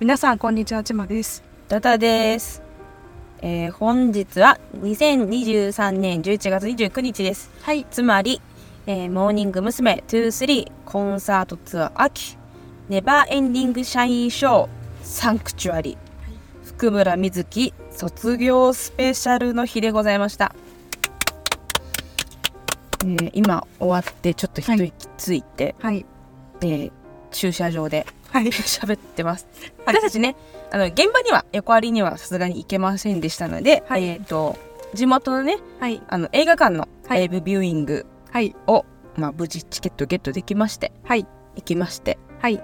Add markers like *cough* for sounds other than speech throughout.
皆さんこんにちはちまですダダです。えー本日は2023年11月29日です。はいつまり、えーモーニング娘。23コンサートツアー秋ネバーエンディングシャインショーサンクチュアリ福村瑞希卒業スペシャルの日でございました。えー今終わってちょっと一息ついて、はいえー駐車場ではい。喋ってます。はい。私たちね、あの現場には横ありにはさすがに行けませんでしたので、はい。えっ、と地元のね、はい。あの映画館のはい。ライブビューイングはい。を、まあ無事チケットゲットできまして、はい。行きまして、はい。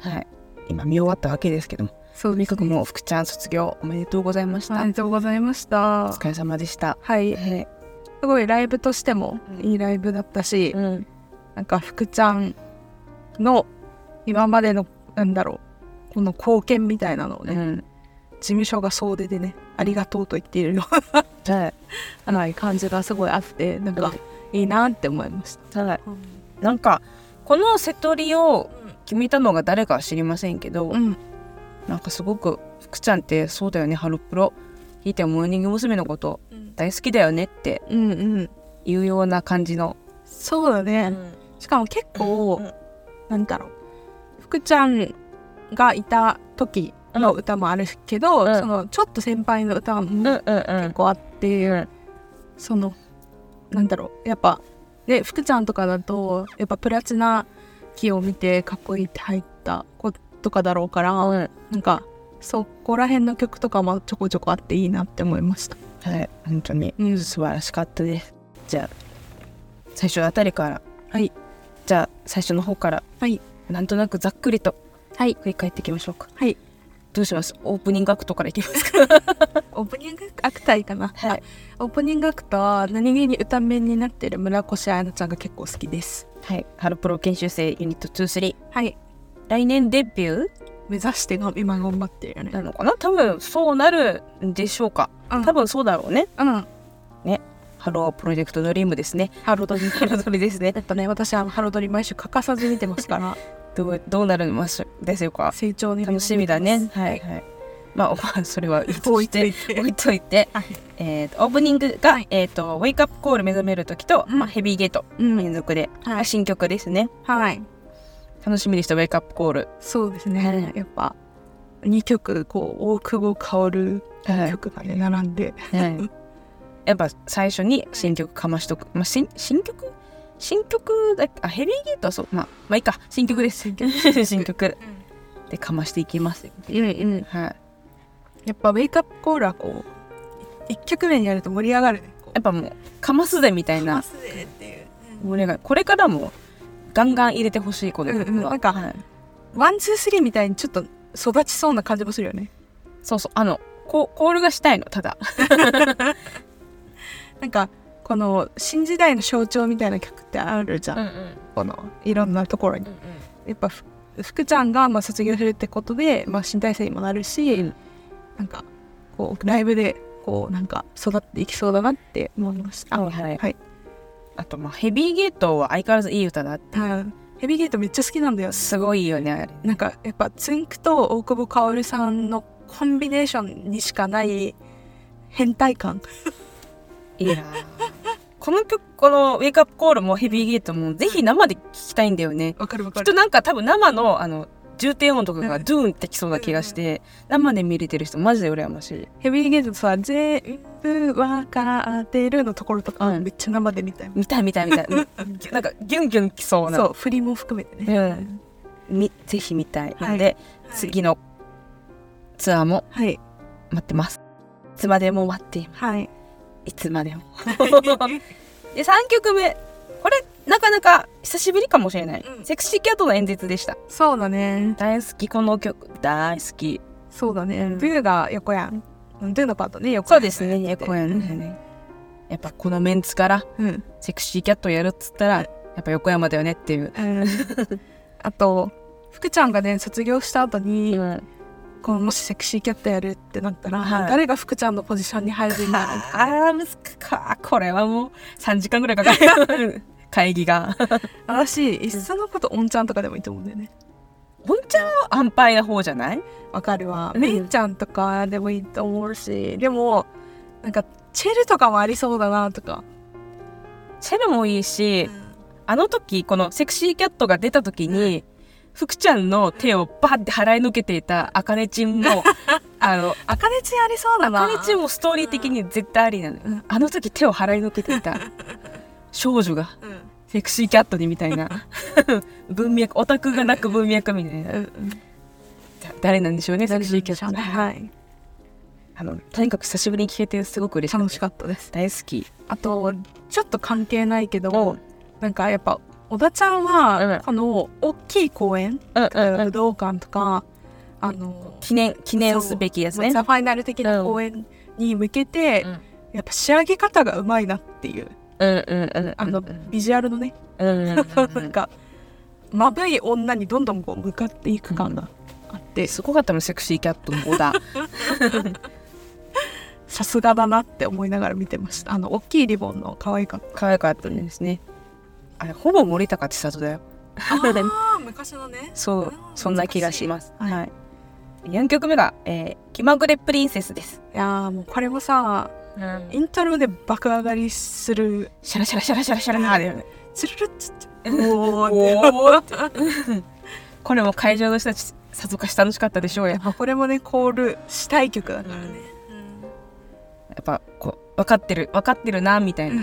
はい、今見終わったわけですけども、そうとにかくもう福ちゃん卒業おめでとうございました。ありがとうございました。お疲れ様でした。はい。はい、すごいライブとしてもうん。いいライブだったし、うん、なんか福ちゃんの今までのなんだろう。この貢献みたいなのをね、うん、事務所が総出でねありがとうと言っているようはい、*laughs* なはい感じがすごいあってなんかい。いなって思いました、はい、なんかこの瀬戸りを決めたのが誰かは知りませんけど、うん。なんかすごく福ちゃんってそうだよねハロプロ。弾いてもモーニング娘。のこと大好きだよねってうんうん。いうような感じの、そうだね、しかも結構、うん。なんだろう福ちゃんがいた時の歌もあるけど、うん。そのちょっと先輩の歌もうんうん。結構あって、うん。そのなんだろうやっぱで福ちゃんとかだとやっぱプラチナ機を見てかっこいいって入った子とかだろうから、うん。なんかそこら辺の曲とかもちょこちょこあっていいなって思いました。はい本当に。うん。素晴らしかったです。じゃあ最初あたりから。はい。じゃあ最初の方から。はいなんとなくざっくりとはい。振り返っていきましょうか。はい。どうします？オープニングアクトからいきますか？*laughs* オープニングアクターかな、はい。オープニングアクターは何気に歌面になってる村越彩菜ちゃんが結構好きです。はい。ハロプロ研修生ユニット23はい。来年デビュー？目指してが今頑張ってるよね。なのかな？多分そうなるんでしょうか。うん。多分そうだろうね。うんハロープロジェクトドリームですね。ハロドリハロドリですね。えっとね私はハロドリ毎週欠かさず見てますから。どうどうなるますですよか成長に楽しみだね。はい。はいまあまあ *laughs* それは置いといて。置いといて、はい。えーとオープニングが、はい。えーと Wake-up Call 目覚める時と、うん。まあ、 HEAVY GATE うん。連続で、はい。新曲ですね。はい。楽しみにしたウェイクアップコール。そうですね。やっぱ2曲こう大久保薫はい。曲がね並んで。はいやっぱ最初に新曲かましとく、まあ、新新曲？新曲だあヘビーゲートはそう。まあまあいいか。新曲です。新曲。新曲。でかましていきます。ようん。うんはい。やっぱウェイクアップコールはこう1曲目にやると盛り上がるやっぱもうかますぜみたいな。すでっていう。盛り上がるこれからもガンガン入れてほしいこれ、うんうん。なんかはい。 One Two Three みたいにちょっと育ちそうな感じもするよね。そうそう。あのこコールがしたいの。ただ *laughs* なんかこの新時代の象徴みたいな曲ってあるじゃん、うんこのいろんなところに。やっぱふ福ちゃんがまあ卒業するってことで、まあ、新体制にもなるし、うん。なんかこうライブでこうなんか育っていきそうだなって思いました。はいはい。はい。あとまあヘビーゲートは相変わらずいい歌だって。はい。ヘビーゲートめっちゃ好きなんだよ。すごいよねあれ。なんかやっぱつんくと大久保薫さんのコンビネーションにしかない変態感。いや。ーこの曲この「ウェイクアップコール」もヘビーゲートもぜひ生で聴きたいんだよね。わかるわきっとなんか多分生のあの重低音とかがドゥーンってきそうな気がして生で見れてる人マジで羨ましい。ヘビーゲートさ全部わかってるのところとか、うん。めっちゃ生で見たい。見たい見たい見たい。う *laughs* んなんかギュンギュンきそうな。そう振りも含めてね。うん。みぜひ見たい。はい。ので、次のツアーもはい。待ってます。いつまでも待っています。はい。いつまでも。*laughs* で3曲目。これなかなか久しぶりかもしれない、うん。セクシーキャットの演説でした。そうだね。大好きこの曲。大好き。そうだね。うん。ドゥが横やん。ドゥのパートね、横そうですね横やんね。やっぱこのメンツからうん。セクシーキャットやるっつったらやっぱ横山だよねっていう、うん。*laughs* あと、福ちゃんがね、卒業した後に、うん、このもしセクシーキャットやるってなったら、はい。誰が福ちゃんのポジションに入るんだろう *laughs* あーむずか。これはもう3時間ぐらいかかる。*laughs* 会議が。私、いっそのこと、おんちゃんとかでもいいと思うんだよね。おんちゃんは安牌な方じゃない？わかるわ。うんメイちゃんとかでもいいと思うし、でも、なんか、チェルとかもありそうだなとか。チェルもいいし、あの時、このセクシーキャットが出た時に、福ちゃんの手をバッて払いのけていたあかねちんも、*laughs* あの、あかねちありそうだあな。かねちんもストーリー的に絶対ありなのよ。うんあの時手を払いのけていた *laughs* 少女がうんセクシーキャットにみたいな *laughs* 文脈、オタクがなく文脈みたいな。うんだ誰なんでしょうね、セクシーキャット。はい。あの、とにかく久しぶりに聞けてすごく嬉しかった楽しかったです。大好き。あと、ちょっと関係ないけど、うんなんかやっぱ、小田ちゃんうんは、この大きい公園。武道館とか、あの、記念、記念すべきやつね。ザ・ファイナル的な公演に向けて、うんやっぱ仕上げ方がうまいなっていう。あの、ビジュアルのね、うなんか、まぶい女にどんどんこう向かっていく感があって、すごかったの、セクシーキャットの小田。*laughs* さすがだなって思いながら見てました。あの、大きいリボンの可愛かった。可愛かったですね。あれ、ほぼ森高千里だよ。ああ、*laughs* 昔のね。そうそんな気がします。はいはい。4曲目が、えー、気まぐれプリンセスです。いやーもうこれもさ、イントロで爆上がりする、シャラシャラシャラシャラシャラだよね。つるるっつって、おーーこれも会場の人たち、さぞかし楽しかったでしょうよ。やっぱこれもね、コールしたい曲だからね。やっぱ、こう、分かってる、分かってるな、みたいな。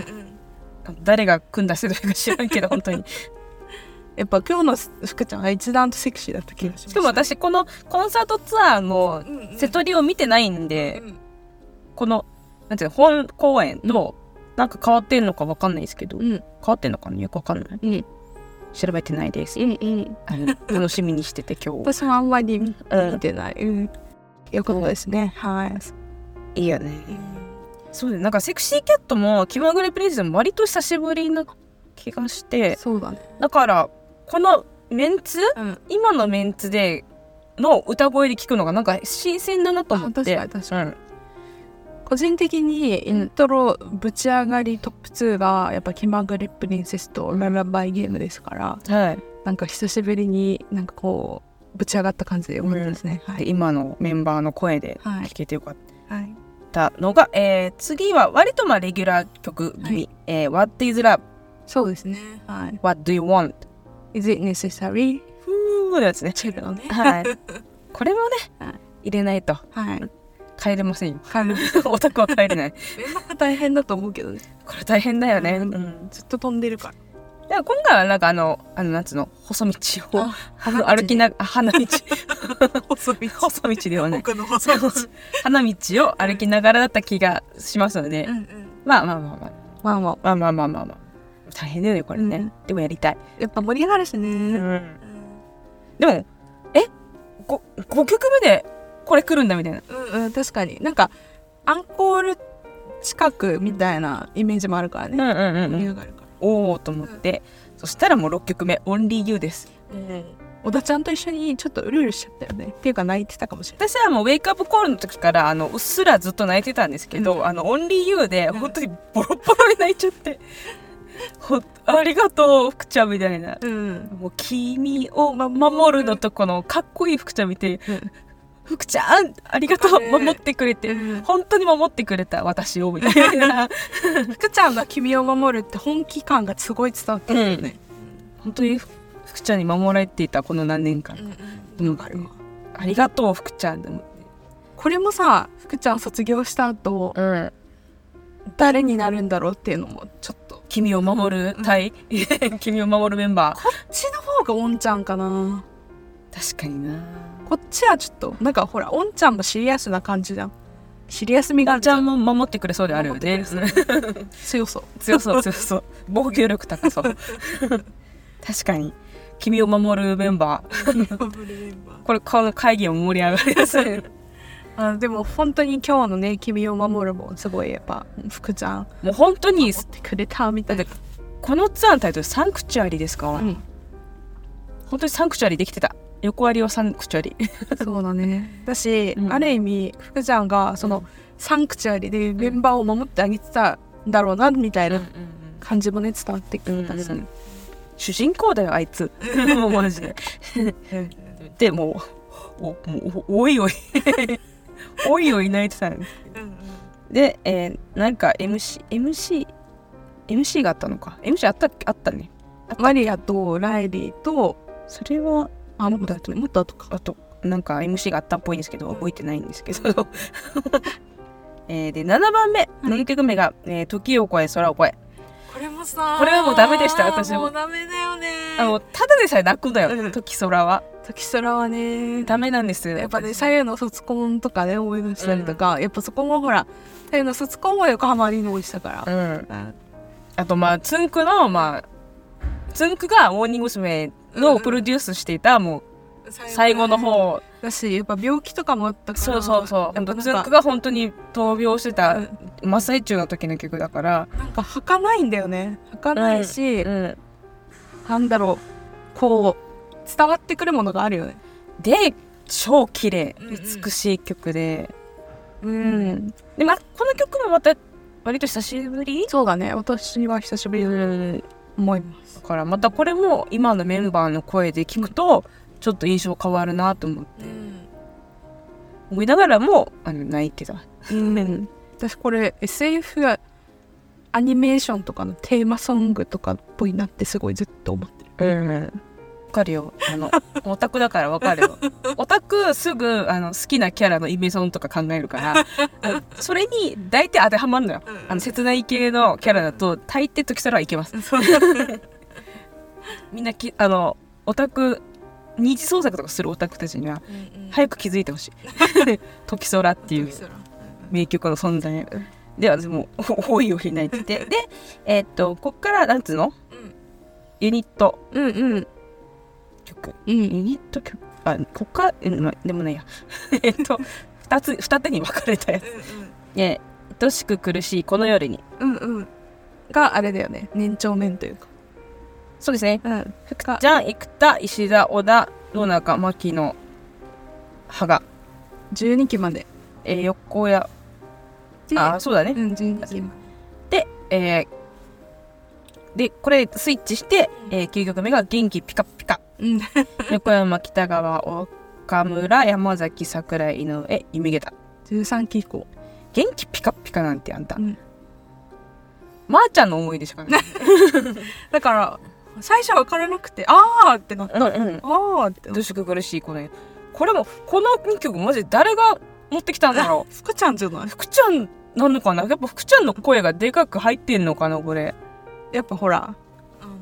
誰が組んだ世代か知らんけど、本当に。*laughs* やっぱ今日の福ちゃんが一段とセクシーだった気がします。しかも私、このコンサートツアーの瀬戸りを見てないんで、うんこの、なんていうの、本公演と、なんか変わってんのかわかんないですけど、変うんわってんのかな？よくわかんない。うん調べてないです。うんうん楽しみにしてて今日。私もあんまり見うんてない。うんよかったですね。はい。いいよね。そうだね。なんかセクシーキャットも気まぐれプリンセスも割と久しぶりな気がして、そうだね。だから、このメンツうん。今のメンツで、の歌声で聞くのがなんか新鮮だなと思って。あ確かに確かに。個人的にイントロぶち上がりトップ2がやっぱ気まぐれプリンセスとララバイゲームですから、うん。はい。なんか久しぶりになんかこうぶち上がった感じで思いますね。はでい。今のメンバーの声ではい聞けてよかった。はい。たのが、えー次は割とまあレギュラー曲気味、はいえー What is love? そうですね。はい。What do you want? Is it necessary? ふーのやつね。チェルのね。はい。*laughs* これもね、はい入れないとはい。帰れませんよ。帰る。*laughs* オタクは帰れない。*laughs* 大変だと思うけどね。これ大変だよね。ううんん。ずっと飛んでるから。でも今回はなんかあの、あの、なんつうの、細道をあ歩きな、あ花道。*laughs* 細道。細道ではない。僕の細道。花道を歩きながらだった気がしますので、うんうん。まあまあまあまあ。まあまあ。まあまあまあまあまあ。大変だよね、これね。うんでもやりたい。やっぱ盛り上がるしね。うん。でも、え？5, 5曲目でこれ来るんだみたいな。うんうん、確かに。なんか、アンコール近くみたいなイメージもあるからね。んうん盛り上がるから。おおと思って、そしたらもう6曲目「Only You」です小田ちゃんと一緒にちょっとうるうるしちゃったよね。っていうか泣いてたかもしれない。私はもうウェイクアップコールの時からあのうっすらずっと泣いてたんですけど「あの Only You」で本当にボロボロに泣いちゃって「ほありがとう福ちゃん」みたいなうん。「もう君を守る」のとこのかっこいい福ちゃん見てうん「福ちゃんありがとう。うん守ってくれて。うん。本当に守ってくれた私を」みたいな。*laughs* 福ちゃんが君を守るって本気感がすごい伝わってくるよね。本当に福ちゃんに守られていたこの何年間。うんありがとう福ちゃんでも。これもさ、福ちゃん卒業した後、うん。誰になるんだろうっていうのもちょっと。こ君を守る隊、*laughs* 君を守るメンバー。っちの方がおんちゃんかな。確かになこっちはちょっと、なんかほら、おんちゃんもシリアスな感じじゃん。シリアス味があるじゃん。ガンちゃんも守ってくれそうであるよね。*laughs* 強そう。強そう *laughs* 強そう。防御力高そう。*laughs* 確かに。君を守るメンバー。これこの会議も盛り上がりやすい。あでも本当に今日のね「君を守る」もすごいやっぱ福ちゃん。もう本当に守ってくれたみたい。なこのツアーのタイトル「サンクチュアリ」ですか？ら、うん。本当にサンクチュアリできてた横割りはサンクチュアリそうだね。だし、うん。ある意味福ちゃんがそのサンクチュアリでメンバーを守ってあげてたんだろうなみたいな感じもね伝わってくるんだし、うん主人公だよあいつ。*laughs* もうマジででもうおもうおおいおい。*laughs* おいおい泣いてたんですで、えーなんか MC MC MC があったのか。MC あったあったね。マリアとライリーとそれはあもっと後もっと後かあとなんか MC があったっぽいんですけど覚えてないんですけど。*laughs* えーで7番目。7曲目が、えー時を超え空を超え」これもさこれはもうダメでした私も。もうダメだよね。あのただでさえ泣くんだよ、うん。時空は。時空はね。ダメなんですよやっぱね左右の卒コンとかね思い出したりとか、やっぱそこもほら左右の卒コンは横浜アリーナをしたから、うんうん。あとまあつんくのまあつんくがモーニング娘。のプロデュースしていたもう最後の方だしやっぱ病気とかもあったからそうそうそう。つんくなんかが本当に闘病してたうん。真っ最中の時の曲だから。なんか儚いんだよね。儚いし、うんなんだろうこう伝わってくるものがあるよね。で超綺麗うんうん。美しい曲で、うん。でまこの曲もまた割と久しぶり？そうだね。私は久しぶりだうん思います。だからまたこれも今のメンバーの声で聞くとちょっと印象変わるなと思って思いながらもあの泣いてた。うん、私これ SF やアニメーションとかのテーマソングとかっぽいなってすごいずっと思ってるうん。わかるよ。あの、*laughs* オタクだからわかるよ。オタクすぐあの好きなキャラのイメソンとか考えるから、*laughs* それに大体当てはまるのよ。あの切ない系のキャラだと大抵時空はいけます。みんなきあのオタク二次創作とかするオタクたちには早く気づいてほしい。*laughs* 時空っていう名曲の存在。で私もう多いおい泣いて。て *laughs* でえーっとこっからなんつうの？ユニット。うんうん。曲。うんユニット曲。あこっからでもないや。*laughs* えっと二つ二手に分かれたやつ。ね愛しく苦しいこの夜に。うんうん。があれだよね。年長面というかそうですね。うん。がじゃん生田石田小田野中牧野羽賀、12期まで。えー横谷であそうだね。うん12期まで、えーでこれスイッチして、えー、9曲目が「元気ピカピカ。でうん」*laughs* 横山北川岡村山崎桜井井上弓桁13期以降。元気ピカピカなんてあんた、うん。まー、ちゃんの思い出しかない。*laughs* だから最初は分からなくてあーってなってうんうん。あーってどうしく苦しいこれ。これもこの2曲マジで誰が持ってきたんだろて *laughs* 福ちゃんじゃない？う福ちゃんなのかな？やっぱ福ちゃんの声がでかく入ってんのかなこれ。やっぱほら。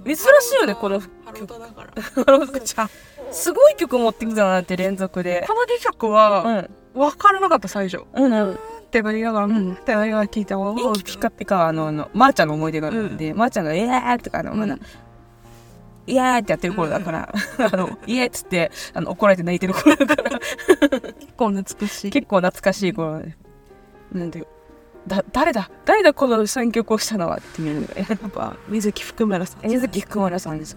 珍しいよねこのハロタだから。福ちゃん。すごい曲持ってきたなって連続で。この2曲うはん。分からなかった最初。うんうん。ってなりながらうん。ってなりながら聞いたわピカピカはあのあのまー、ちゃんの思い出があるんで、まー、ちゃんが「イエー!」とかあのまだうん「イエー!」ってやってる頃だから「あのイエー!」っつってあの怒られて泣いてる頃だから。結構懐かしい。結構懐かしい頃でなんでだ誰だ？誰だこの選曲をしたのはっていう。のがやっぱ水木福村さん水木福村さんです。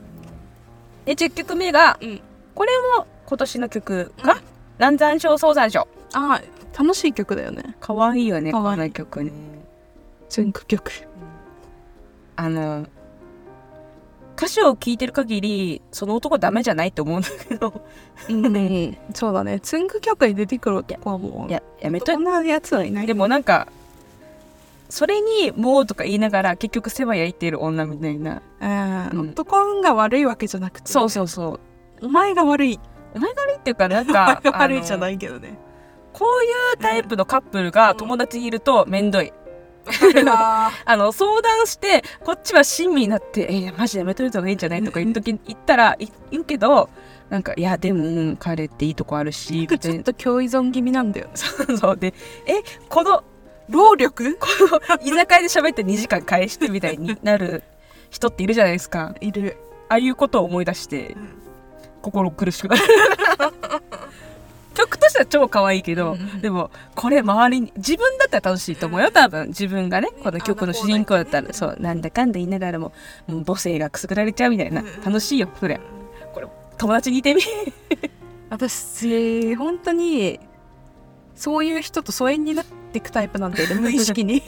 で10曲目がうん。これも今年の曲が「南山椒総山椒あー楽しい曲だよね」かわいいよねこかわい。いの曲ね。全句曲あの歌詞を聴いてる限りその男ダメじゃないと思うんだけど。うん。そうだね。全句曲に出てくる男はもういややめといそんなやつはいない。でもなんかそれに「もう」とか言いながら結局世話焼いてる女みたいな。うんうん。男が悪いわけじゃなくて。そうそうそう。お前が悪い。お前が悪いっていうかなんかが悪いじゃいないけどね。こういうタイプのカップルが友達にいるとめんどいああの *laughs* 相談してこっちは親身になって「えー、マジでやめといた方がいいんじゃない?」とか言う時言ったらい言うけどなんか「いやでも、うん彼っていいとこあるし」ちょっと共依存気味なんだよ。*laughs* ねそう。でえこの労力？居酒屋で喋って2時間返してみたいになる人っているじゃないですか。*laughs* いる。ああいうことを思い出して心苦しくなる曲としては超可愛いけど、うんうんでもこれ周りに自分だったら楽しいと思うよ。多分自分がねこの曲の主人公だったらそうなんだかんだ言いながらももう母性がくすぐられちゃうみたいな楽しいよそれこれ友達にいてみ。*laughs* 私本当にそういう人と疎遠になっていくタイプなんだよね *laughs* 無意識に。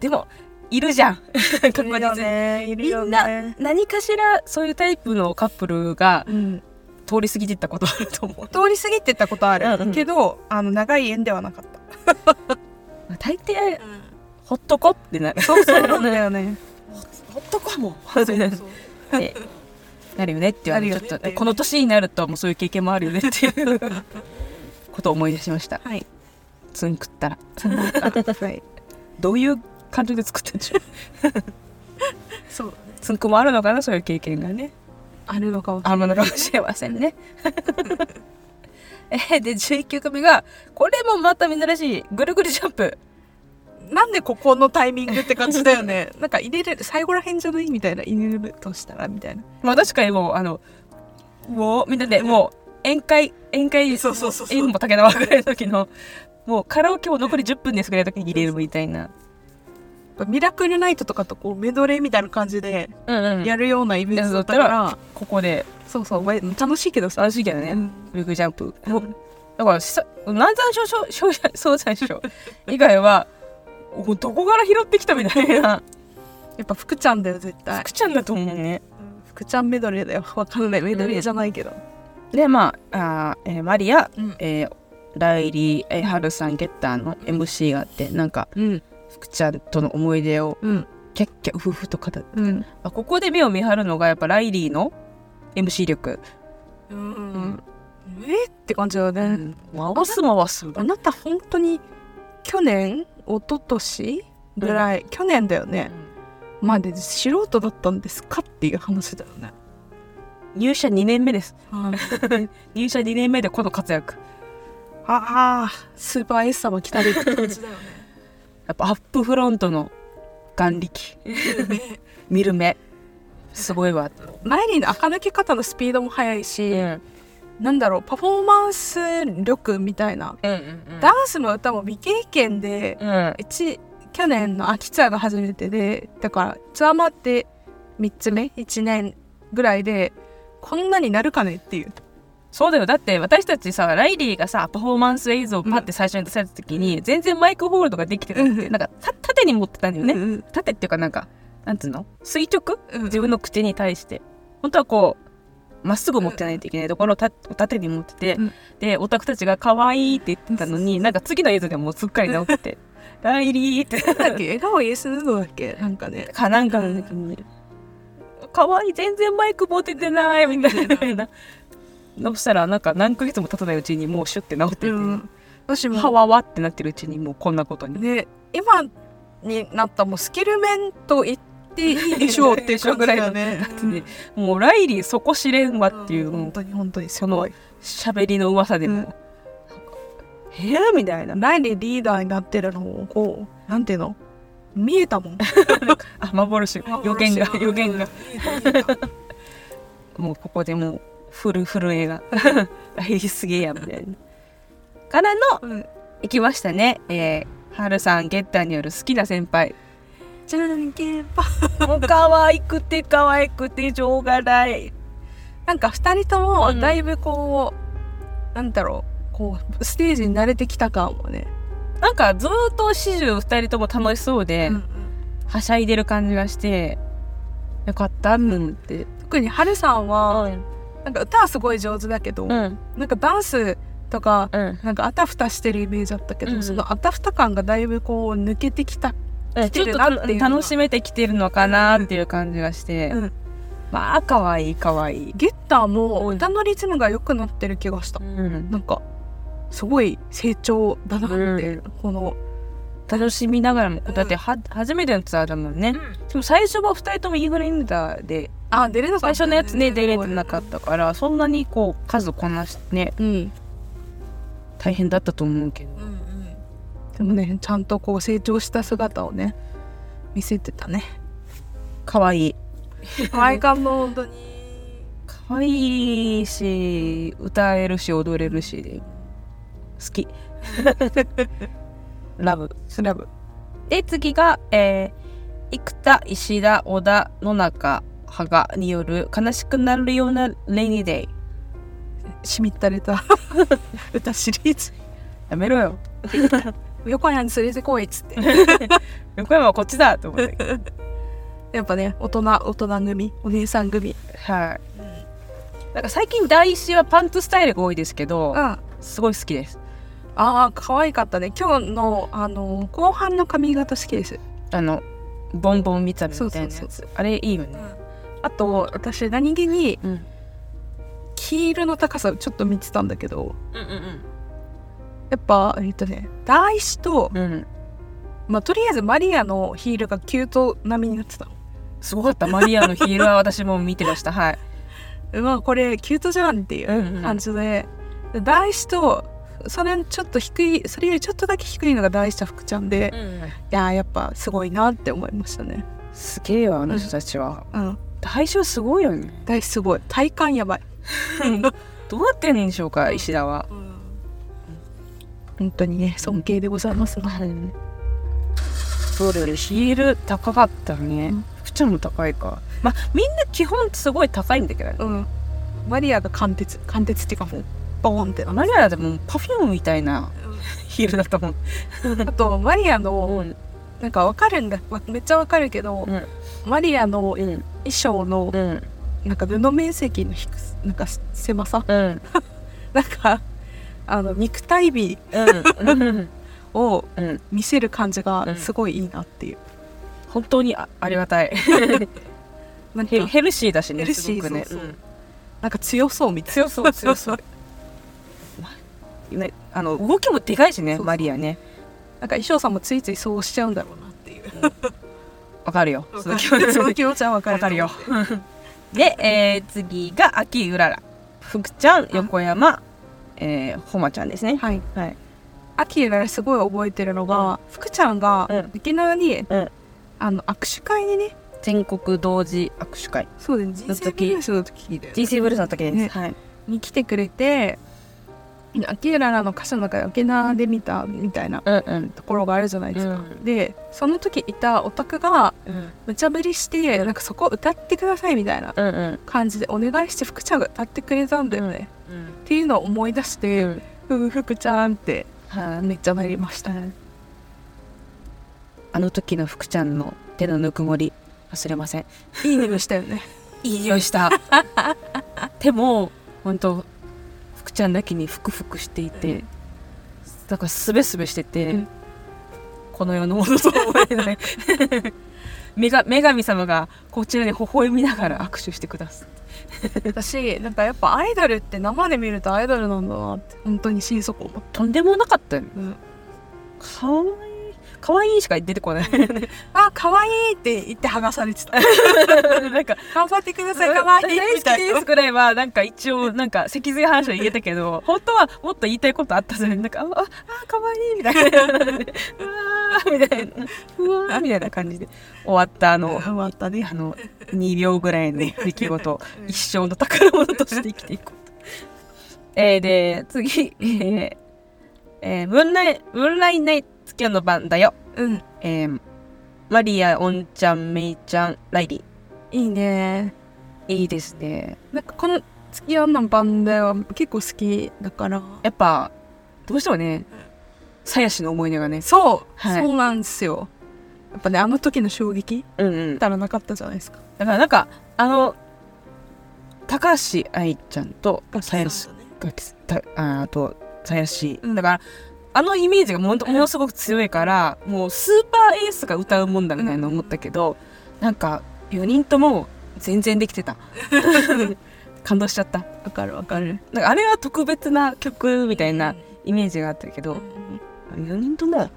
でもいるじゃん。*laughs* 確実に。ね。いみんな何かしらそういうタイプのカップルがうん通り過ぎてったことあると思う。通り過ぎてったことある、うんうん。けどあの長い縁ではなかった。*laughs* 大抵ほっとこってなる。そうそうなんだよね。*laughs* ほっとこもそうそう *laughs* なるよねって言われちょっとこの年になるともうそういう経験もあるよねっていうことを思い出しました。はい。ツン食ったら。はい。どういう感じで作ったんでしょう？そう。ツンクもあるのかな？そういう経験がねあるのかもあるのかもしれませんね。えーで11曲目がこれもまた珍しい。ぐるぐるジャンプ。なんでここのタイミングって感じだよね。*laughs* なんか入れれる最後らへんじゃないみたいな。入れるとしたらみたいな。まあ確かにもうあのもうみんなでもう宴会宴会そうそうそうそう。宴も竹縄ぐらいの時のもうカラオケを残り10分ですぐらいの時に入れるみたいなミラクルナイトとかとこうメドレーみたいな感じでうんうん。やるようなイベントだったから、ここでそうそうわ楽しいけどさ、楽しいけどね、うん。ぐるぐるジャンプ。だからさ南山少々少々総裁賞以外はおどこから拾ってきたみたいな。やっぱ福ちゃんだよ絶対。福ちゃんだと思うね。福ちゃんメドレーだよ。わかんない。メドレーじゃないけど、でまああー、えーマリア、うん。えーライリー、えー、ハルさんゲッターの MC があってなんかうん福ちゃんとの思い出をうん。キャッキャウフフと語って。うん。あここで目を見張るのがやっぱライリーの MC 力、うんえって感じだよね、うん、回す回すあなた本当に去年一昨年ぐらい、去年だよね。まで素人だったんですかっていう話だよね、入社2年目です。あ *laughs* 入社2年目でこの活躍。あスーパー S 様来たりって感じだよねやっぱアップフロントの眼力。見る目。すごいわ。ライリーの垢抜け方のスピードも速いし、うん。なんだろうパフォーマンス力みたいな、うんうんダンスも歌も未経験で、うん。一去年の秋ツアーが初めてでだからツアー回って3つ目1年ぐらいでこんなになるかねっていうそうだよ。だって私たちさライリーがさパフォーマンス映像をパッて最初に出された時に、全然マイクホールドができてなくて、うん。なんかた縦に持ってたんだよね、うん縦っていうかなんかなんつうの？垂直？うん。自分の口に対して。本当はこうまっすぐ持ってないといけないところをた縦に持ってて、うん。でオタクたちが可愛いって言ってたのになんか次の映像でもうすっかり直ってて「*laughs* ライリー」って。なんだっけ笑顔イエスヌードだっけなんかね。かなんかの時に「可愛い全然マイク持ててない」みたいな。そしたらなんか何ヶ月も経たないうちにもうシュッて直ってて、うん。私も。はわわってなってるうちにもうこんなことに。で今になったらもうスキル面と言っていいでしょうっていう感じだよね。ねもうライリーそこ知れんわっていう、本当に本当にすその喋りの噂でも、うん。へえみたいな。ライリーリーダーになってるのをこうなんていうの？見えたもん。*laughs* あ幻。予言が。予言が *laughs* もうここでもうフルフル映画。ライリーすげえやみたいな。からのうん。行きましたね。えー、はるさんゲッターによる好きな先輩。じゃんけんぽん。もう可愛くて可愛くてしょうがない。なんか二人とうん。もだいぶこう、なんだろう。こうステージに慣れてきた感もね、なんかずーっと始終二人とも楽しそうで、うんはしゃいでる感じがしてよかったって思って。特にハルさんはうんなんか歌はすごい上手だけど、うん。なんかダンスとかうん。なんかあたふたしてるイメージだったけど、うんうん。そのあたふた感がだいぶこう抜けてきた、ちょっとてるなって楽しめてきてるのかなっていう感じがして、うん。まあ可愛い可愛い。ゲッターもうん。歌のリズムが良くなってる気がした、うん。なんかすごい成長だなって、うん。この、楽しみながらもだっては初めてのツアーだもんね、でも最初は2人ともインフルエンザであ出れなかった最初のやつね出れてなっかったからそんなにこう数こなしてねたうん。大変だったと思うけど。でもねちゃんとこう成長した姿をね見せてたね。可愛い。可愛かった本当に。可愛いし歌えるし踊れるし好き。*laughs* ラブ。スラブ。で次が、えー、生田石田小田野中羽賀による悲しくなるようなレイニーデイしみったれた *laughs* 歌シリーズ。やめろよ。*laughs* 横山に連れてこいっつって。*laughs* 横山はこっちだと思ってやっぱね大人大人組お姉さん組。はい。なんか最近第一はパンツスタイルが多いですけど、うん。あすごい好きです。あ可愛かったね。今日のあの後半の髪型好きです、あのボンボン見た目みたいなやつ。そうそうあれいいよねあと私何気にうん。ヒールの高さをちょっと見てたんだけどうんうんやっぱえっとね大師と、うん。うんまあ、とりあえずマリアのヒールがキュート並みになってたの。すごかった。マリアのヒールは私も見てました。はい、*laughs* うわこれキュートじゃんっていううんうん感じで、で大師とそれちょっと低いそれよりちょっとだけ低いのが大師と福ちゃんで、いやーやっぱすごいなって思いましたね。すげえよあの人たちは、うん大将すごいよね。大師すごい。体感やばい、どうやってんでしょうか石田は、本当にね尊敬でございますな、そうだよね。ヒール高かったね、うん。福ちゃんも高いか。まあみんな基本すごい高いんだけどね。うん。マリアが貫徹。貫徹っていうかもうボーンってなマリアだってもう Perfume みたいなヒールだったもん、あとマリアのうんなんかわかるんだ。わめっちゃわかるけど、うん。マリアのうん。衣装のうん。なんか布面積の低すなんか狭さ？うん。*laughs* なんかあの肉体美うん。*laughs* をうん。見せる感じうん。がすごいいいなっていう、本当にあありがたい。*laughs* なんかヘヘルシーだしねヘルシーすごくね。そうそう。なんか強そうみたい強そう強そう。ねあの動きもでかいしねマリアねなんか衣装さんもついついそうしちゃうんだろうなっていう。わかるよ。そその気持ち。の気持ちはわかるわかるよ。で、えー、次が秋うらら。福ちゃん横山えー、ほまちゃんですね。はい。はい。アキラすごい覚えてるのが、福ちゃんがうん。沖縄に、うん。あの握手会にね。全国同時握手会。そうだね人生ブルースの時で人生ブルースの時です、ね。はい。に来てくれてアキララの歌詞の中で沖縄で見たみたいなところがあるじゃないですか、うんでその時いたオタクが無茶ぶりしてなんかそこ歌ってくださいみたいな感じでお願いして福ちゃんが歌ってくれたんだよね、うんっていうのを思い出してうん「ふう福ちゃん」ってめっちゃなりました、あの時の福ちゃんの手のぬくもり忘れませんいい匂いしたよねいい匂いした手も本当ちゃんだけにふくふくしていてだからすべすべしてて、うん。この世のものと思えない。*laughs* 女が女神様がこちらに微笑みながら握手してください。私なんかやっぱアイドルって生で見るとアイドルなんだなって本当に心底思っとんでもなかったよ。た、うん、かわいいしか出てこない。あ可愛いって言って剥がされてた。*laughs* なんか頑張ってください可愛いみたいなですぐらいは。なんか一応なんか脊髄反射で言えたけど本当はもっと言いたいことあったじゃんなんかあああかわいいみたいな。うわーみたいな。うわーみたいな感じで。終わったあの終わったね。あの2秒ぐらいの出来事。一生の宝物として生きていこうと。えー、で次、えーえームーンライムーンライナイ月夜の番だよ。うんえーマリア、オンちゃん、メイちゃん、ライリいいねー。いいですね。なんかこの月夜のバンドは結構好きだからやっぱ、どうしてもね、鞘師の思い出がね。そう、はいそうなんですよやっぱねあの時の衝撃うんうん。たらなかったじゃないですかだからなんか、あの、高橋愛ちゃんと鞘師がたああと鞘師、うんだからあのイメージがものものすごく強いからもうスーパーエースが歌うもんだみたいな思ったけど、なんか4人とも全然できてた。*laughs* 感動しちゃった。わかるわかる。なんかあれは特別な曲みたいなイメージがあったけど4人とも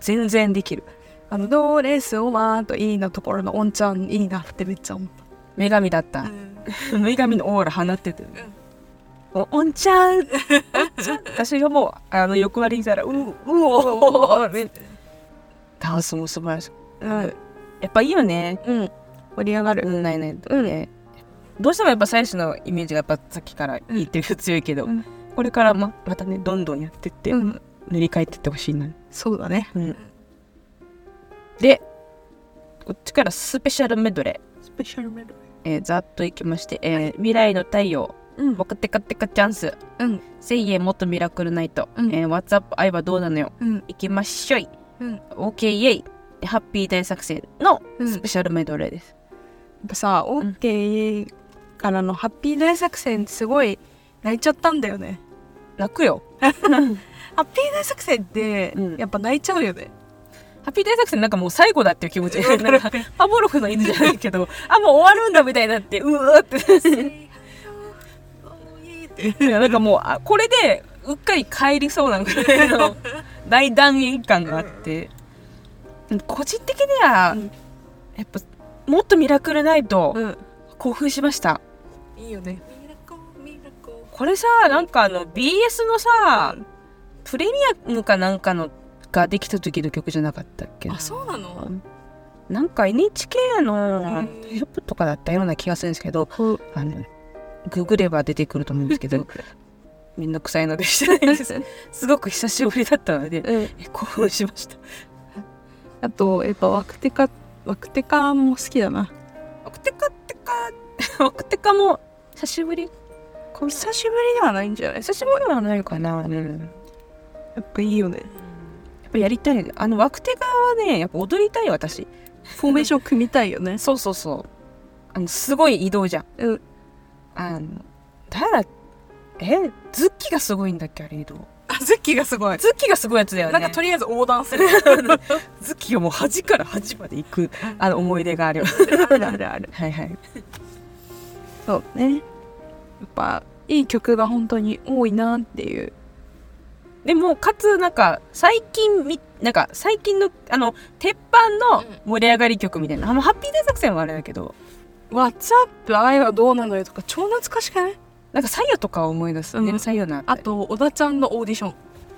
全然できる。あのドレスをわーっといいなところのオンちゃんいいなってめっちゃ思っ女神だった。た、*laughs* 女神のオーラ放ってて、おおんちゃん。*laughs* おんちゃん。私がもうあの横割りにいたらううおおダンスも素晴らしいうん。やっぱいいよね。うん。盛り上がる。うん。ないない。とね、どうしてもやっぱ最初のイメージがやっぱさっきから言ってる強いけど、うん。これからままたねどんどんやってって、うん。塗り替えてってほしいな、そうだね。うん、でこっちからスペシャルメドレスペシャルメドー、えーざっといきまして、えー未来の太陽うん。僕テカテカチャンス。うん。1000円もっとミラクルナイト、うん。えー、What's up 愛はどうなのよ。うん。行きましょい、うん、OK イエイ。ハッピー大作戦のうん。スペシャルメドレーです、やっぱさ OK からのハッピー大作戦すごい泣いちゃったんだよね。泣くよ。*laughs* ハッピー大作戦ってうん。やっぱ泣いちゃうよね、ハッピー大作戦なんかもう最後だっていう気持ち。なんかパブロフの犬じゃないけどあもう終わるんだみたいになってうわー *laughs* って。いやなんかもうあこれでうっかり帰りそうなぐらいの大団円感があって。個人的には、うん。やっぱもっとミラクルナイトうん。興奮しました。いいよね。これさなんかあの BS のさプレミアムかなんかのができた時の曲じゃなかったっけな。あそうなの？なんか NHK のんテロップとかだったような気がするんですけど、あの、ググれば出てくると思うんですけど、*laughs* めんどくさいのでしてないです。すごく久しぶりだったので、うんえ興奮しました。あとやっぱワクテカワクテカも好きだなオクテカってか、*laughs* オクテカも久しぶり？久しぶりではないんじゃない？久しぶりはないかな。うんやっぱいいよねやっぱやりたいね。あの、ワクテカはね、やっぱ踊りたい私。フォーメーション組みたいよね *laughs* そうそうそう。あの、すごい移動じゃん。うんあの、だえ、ズッキがすごいんだっけあれ移動。あズッキーがすごい。ズッキがすごいやつだよね。なんかとりあえず横断する。*laughs* ズッキがもう端から端まで行くあの思い出がある。よ。あるあるある。*laughs* はいはい。そうね。やっぱいい曲が本当に多いなっていう。でもかつなんか最近みなんか最近のあの鉄板の盛り上がり曲みたいな、あのハッピーデー作戦はあれだけど「WhatsApp 愛はどうなのよ」とか超懐かしくない？なんか左右とかを思い出すね、うん。左右のあと小田ちゃんのオーディション。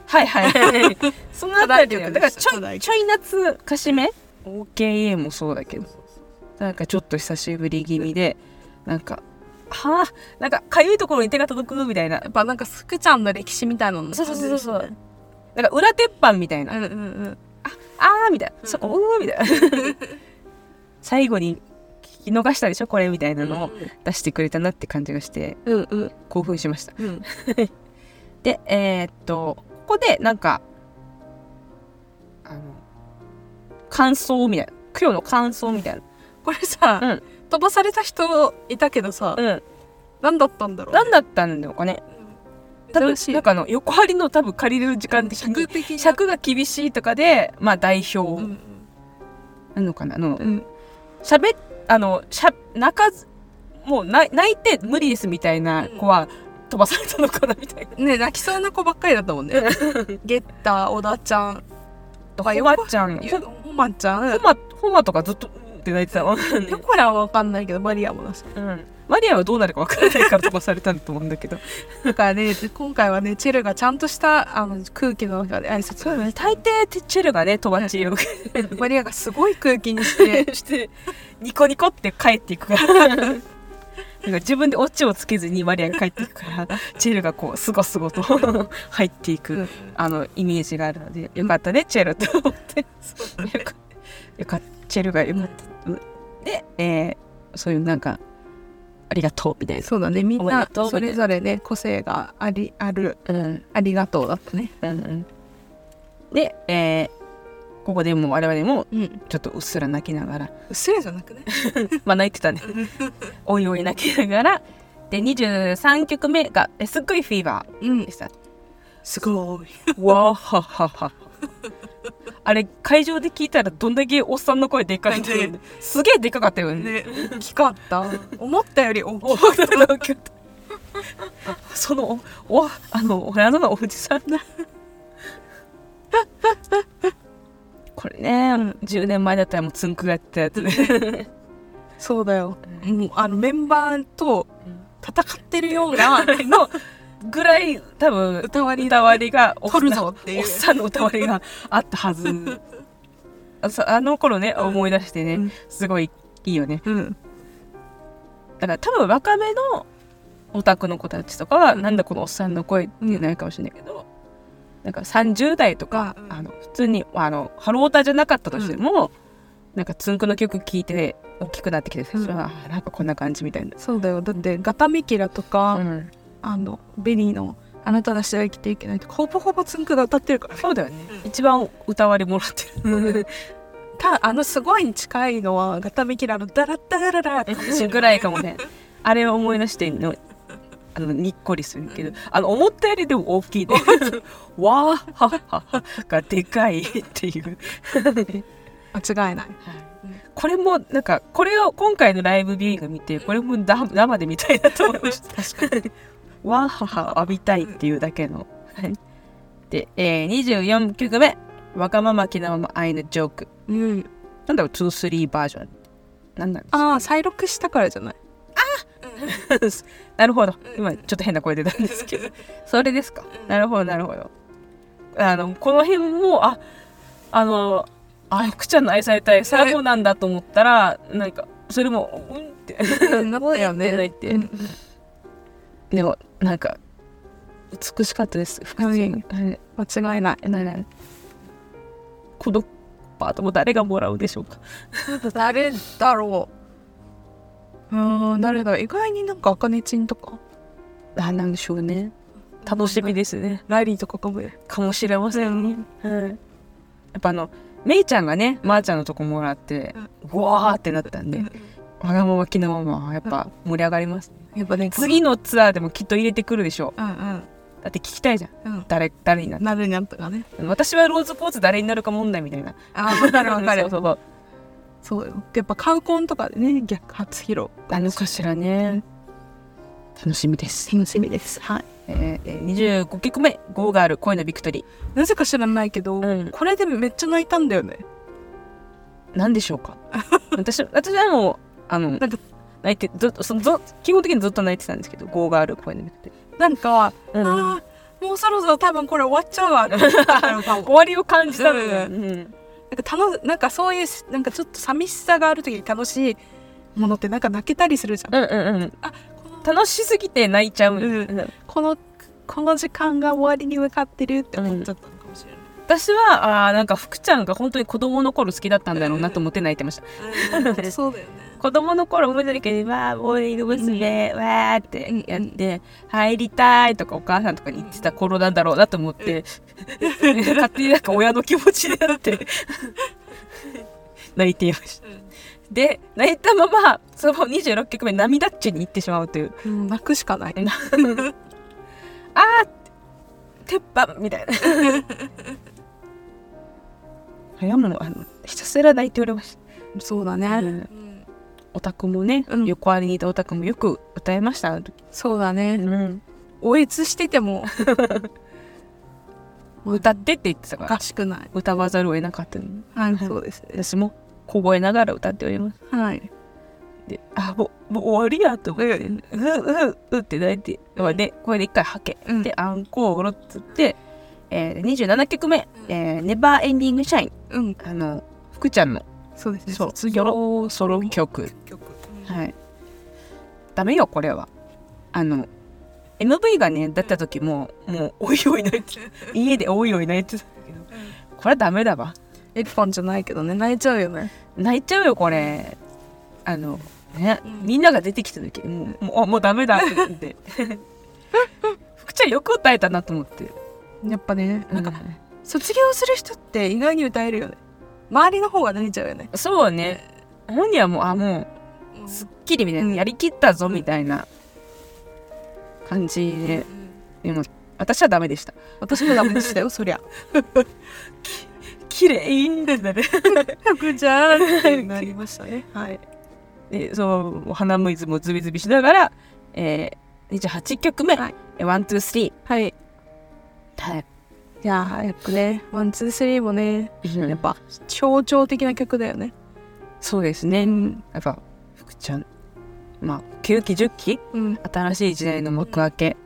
はい。はいはいそのあたりだからちょいちょい夏かしめ？OKA もそうだけど。なんかちょっと久しぶり気味でなんかはあなんかかゆいところに手が届くみたいな。やっぱなんか福ちゃんの歴史みたいなのそうそうそうそうなんか裏鉄板みたいな。うんうんうんあーみたいな、うんそこうーみたいな。*laughs* 最後に聞き逃したでしょこれみたいなのを出してくれたなって感じがしてうんうん。興奮しました。うん。*laughs* でえーっとここでなんかあの感想みたいな今日の感想みたいな。これさ、うん。飛ばされた人いたけどさ、うん。何だったんだろう何だったんだろうかね。多分なんかあの横張りの多分借りる時間的に尺尺が厳しいとかでまあ代う表ん。なのかなあのうん。喋っあのしゃ泣かずもう泣泣いて無理ですみたいな子は飛ばされたのかなみたいな。ね泣きそうな子ばっかりだったもんね。ゲッター小田ちゃんとかほまちゃんよ。ほまちゃん。ほまほまとかずっとうんって泣いてたもん、よこらはわかんないけどマリアもだしうん、マリアはどうなるか分からないから飛ばされたんだと思うんだけど。だからね今回はねチェルがちゃんとしたあの空気の中で挨拶。そうだね大抵チェルがね飛ばしをマリアがすごい空気にして *laughs* してニコニコって帰っていくから。なんか自分でオチをつけずにマリアが帰っていくからチェルがこうすごすごと *laughs* 入っていく、うん。あのイメージがあるのでよかったねチェルって。思ってよかよかった。チェルがよかった、うん。で、えーそういうなんかありがとうみたいな。そうだね。みんなそれぞれね個性がありあるうん。ありがとうだったね。うんうん。で、えーここでもう我々もうん。ちょっとうっすら泣きながら。うっすらじゃなくね？*laughs* まあ泣いてたね。*laughs* おいおい泣きながら。で23曲目がえすっごいフィーバうんーでした。すごい。わーはははあれ会場で聞いたらどんだけおっさんの声でかいんだよね。すげえでかかったよね。ね。大きかった。思ったより大きおいそのおおあの親のおじさんだ。これね、10年前だったらもうつんくがやってたやつね。*laughs* そうだよ。もうあのメンバーと戦ってるような *laughs* のぐらい多分歌割り歌割りがお取るぞっていう。おっさんの歌割りがあったはず。*laughs* あの頃ね思い出してね、うん。すごいいいよね。うん。だから多分若めのオタクの子たちとかは、うん。なんだこのおっさんの声っていうのないかもしれないけど、なんか30代とか、うんあの普通にあのハロータじゃなかったとしても、なんかつんくの曲聴いて大きくなってきて最初は、あなんかこんな感じみたいな。そうだよ。だってガタミキラとか、うんあのベリーの「あなたなしでは生きていけない」と。かほぼほぼつんくが歌ってるからね。そうだよね、一番歌割りもらってる。たあのすごいに近いのはガタミキラの「ダラッダラララ」ってぐらいかもね。あれを思い出しての。あのにっこりするけど、あの思ったよりでも大きいでわーはっははがでかい。っていう。間違いない。これもなんかこれを今回のライブビューイング見てこれもだ生で見たいなと思いました。確かにわーはは浴びたいっていうだけの。はいで、えー、24曲目「わがまま気なまま愛のジョーク。うん」なんだろう2-3バージョン。なんなんですか？ああ再録したからじゃない？*laughs* なるほど。今ちょっと変な声出たんですけど。それですか？なるほどなるほど。あのこの辺もああのあ福ちゃんの愛されたい最後なんだと思ったらなんかそれもうんって。なったよね。*laughs* 泣いて。うんでもなんか美しかったです。福ちゃん、はいはい間違いないななこのパートも誰がもらうでしょうか？誰だろう？うーん誰だ意外になんかあかねちんとか。あなんでしょうね。楽しみですね。ラリーとかかもよ。かもしれませんね、はい、やっぱあのめいちゃんがねまー、ちゃんのとこもらってうわーってなったんでわがまま気のままはやっぱ盛り上がります、やっぱね次のツアーでもきっと入れてくるでしょ。うんうん。うだって聞きたいじゃん。うん。誰誰になるなるにゃんとかね。私はローズポーツ誰になるか問題みたいな。あーわかるわかる。*laughs* そうそうそう。やっぱカウコンとかでね逆初披露。あのかしらね。楽しみです。楽しみです。はい。えー、25曲目「ゴーガール恋のビクトリなぜか知らないけど、うん。これでめっちゃ泣いたんだよね。ー」何でしょうか。私私はもうあのなんか泣いてずっとそのず基本的にずっと泣いてたんですけど「ゴーガール恋のビクトリなんか、ー」うん。あーもうそろそろ多分これ終わっちゃうわ。*laughs* 終わりを感じたのよ、ううん。なんか楽なんかそういうなんかちょっと寂しさがある時に楽しいものってなんか泣けたりするじゃん。うんうんうん。あ楽しすぎて泣いちゃう、うんうん。このこの時間が終わりに向かってるって思っちゃったのかもしれない。私はあーなんか福ちゃんが本当に子供の頃好きだったんだろうなと思って泣いてました。そうだよね。子供の頃思い出るけど「わあモーニング娘。わーってやって「入りたい」とかお母さんとかに言ってた頃なんだろうなと思って *laughs* 勝手になんか親の気持ちになって *laughs* 泣いていました。で泣いたままその26曲目「涙っち」に行ってしまうといううん、泣くしかない。*laughs*「あー鉄板」みたいな。いやもうあのひたすら泣いておりました。そうだね。うんうんオタクもね、うん。横ありにいたオタクもよく歌いました。あの時。そうだね。うん、おえつしてても。*laughs* 歌ってって言ってたおから。かしくない。歌わざるを得なかったのに。はい、そうですね。私も凍えながら歌っております。はい。であもうもう終わりやと思って。ううううって泣いて、まあね、これで一回はけ、うん。でアンコールっつって、えー、27曲目「えー、ネバーエンディングシャインうん、」あの福ちゃんのそうですね。卒業。ソロ曲。曲。はい。ダメよこれは。あの MV がね出た時ももうおいおい泣いて *laughs* 家でおいおい泣いてたけどこれはダメだわ。エリファンじゃないけどね、泣いちゃうよね。泣いちゃうよこれ。あのね、うん。みんなが出てきた時にもうもうあもうダメだって *laughs* 福ちゃんよく歌えたなと思って。やっぱね、なかなんんか、卒業する人って意外に歌えるよね。周りの方が泣いちゃうよね。そうね本人はもうあもうすっきりみたいな、うんやりきったぞみたいな感じででも私はダメでした私もダメでしたよ、そりゃ。綺麗ってなる福ちゃんなりましたね。*laughs* はい。でそう鼻水もズビズビしながら、えー、28曲目はい「ワンツースリはい。ーはいいやー、やっぱね、 One、Two、Three もね、ややっぱ象徴的な曲だよね。そうですね、うん。やっぱ福ちゃん。まあ9期10期？うん。新しい時代の幕開け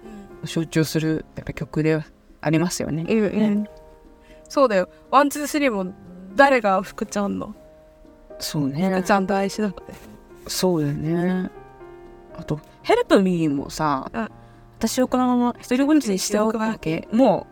を象徴するやっぱ曲ではありますよね。うん。うんそうだよ。 One、Two、Three も誰が福ちゃんの？そうね。福ちゃんと愛しだからね。そうだよね。あと「 Help me もさ、うん。私をこのまま一人ぼっちにしておくわけ。もう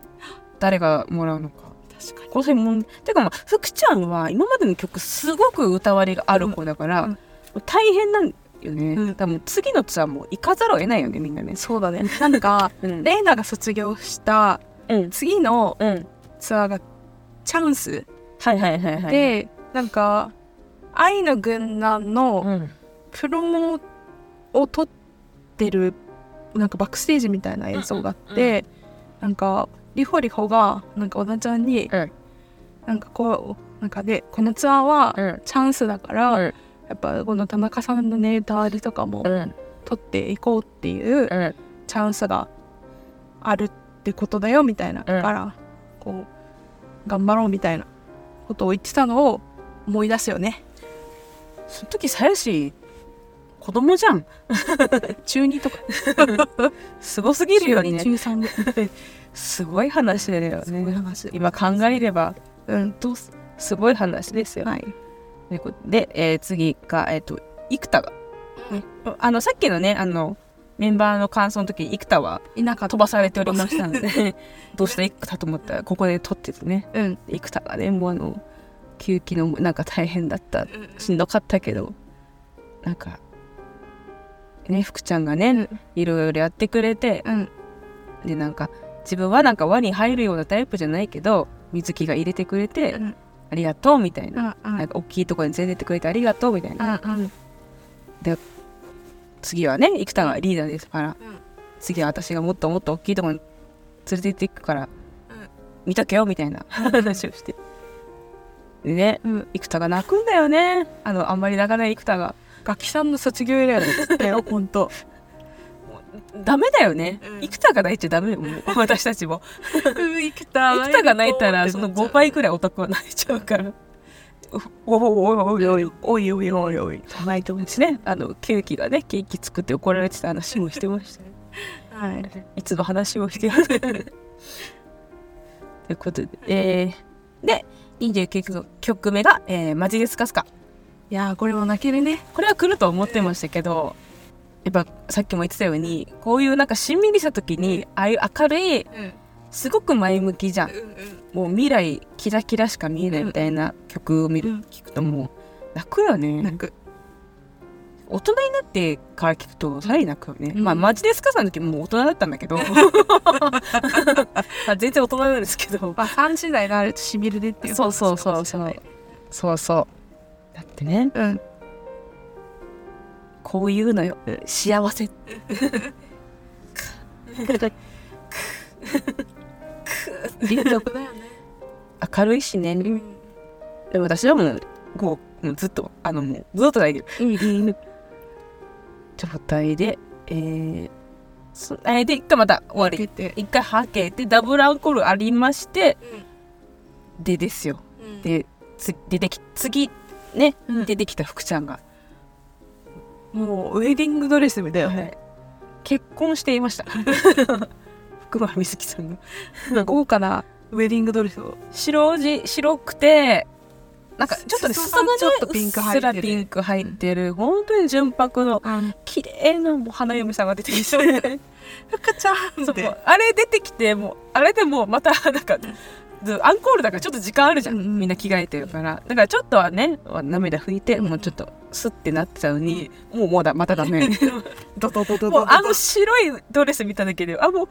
誰がもらうのか。確かに。この辺もてかまあ福ちゃんは今までの曲すごく歌割りがある子だから、うん。大変なんよね、うん。多分次のツアーも行かざるを得ないよねみんなね。そうだね。なんか、*laughs* うん。レイナが卒業したうん。次のうん。ツアーがチャンスはいはいはいはい。で、なんか、愛の軍団のうん。プロモを取ってるなんかバックステージみたいな映像があって、なんかリホリホがなんか小田ちゃんに、うん。なんかこうなんかでこのツアーはうん。チャンスだから、うん。やっぱこの田中さんのネタ割りとかもうん。取っていこうっていううん。チャンスがあるってことだよみたいな、からこう頑張ろうみたいなことを言ってたのを思い出すよね。その時さやし子供じゃん。*laughs* 中2とか。*laughs* すごすぎるよね。中2中3ぐらい *laughs* すごい話だよね。話。今考えれば。うんどうすすごい話ですよ。はい。で、えー次が、えっ、と、生田が、ねあの、さっきのね、あの、メンバーの感想の時、生田はいなか飛ばされておりましたので、*laughs* どうした生田と思った？ら、ここで撮っててね、うん。生田がね、もうあの、休憩の、なんか大変だった、しんどかったけど、なんか、ね、福ちゃんがね、いろいろやってくれて、うん。で、なんか、自分はなんか輪に入るようなタイプじゃないけど、水木が入れてくれて、うん。ありがとうみたいな。うんうん。なんか大きいところに連れてってくれてありがとうみたいな。うんうん。次はね生田がリーダーですから、うん。次は私がもっともっと大きいところに連れて行っていくから、見とけよみたいな。話をして。でねうん。生田が泣くんだよね。あのあんまり泣かない生田が。ガキさんの卒業以来だったよ本当ダメだよね、うん。生田が泣いちゃダメよもう。私たちも。生田が泣いたらその5倍くらいオタクは泣いちゃうから。おおおおおいおいおいおいおいおい泣いすねあのケーキがねケーキ作って怒られてた話もしてましたねはいいつの話をしてるということで、えー、で、29曲曲目が、えー、マジですかすか。いやーこれも泣けるねこれは来ると思ってましたけど、やっぱさっきも言ってたように、こういうなんかしんみりした時に、ああいう明るい、うんすごく前向きじゃん。もう未来、キラキラしか見えないみたいな曲を見る、うん。聞くともう、泣くよね。泣く。大人になってから聞くとさらに泣くよね、うん。まあマジですかさんの時もう大人だったんだけど。*laughs* まあ全然大人なんですけど。まあ3時代になるとしみるねっていうそうそうそうそう。そうそう。だってね。うんこういうのよ。幸せ。立力だよね明るいしねうんでも私はもうこうもうずっとあのもうずっと泣いてる状態でえー、そえーで一回また終わり一回はけてダブルアンコールありましてでですよでつ出てき次ね、出てきた福ちゃんが、もうウェディングドレスみたいなはい。結婚していました。*laughs* 福原美月さんが。*laughs* 豪華なウェディングドレスを。白地白くてなんかちょっとね裾裾がちょっとピンク入ってる。ピンク入ってる。本当に純白の綺麗なもう花嫁さんが出てきて福ちゃんって。あれ出てきてもうあれでもうまたなんかずアンコールだからちょっと時間あるじゃん、うんうん。みんな着替えてるから。だからちょっとはね涙拭いて、うん。もうちょっとスッてなってたのに、もうもうだまたダメ。*laughs* ドドドドもうドあの白いドレス見ただけであもう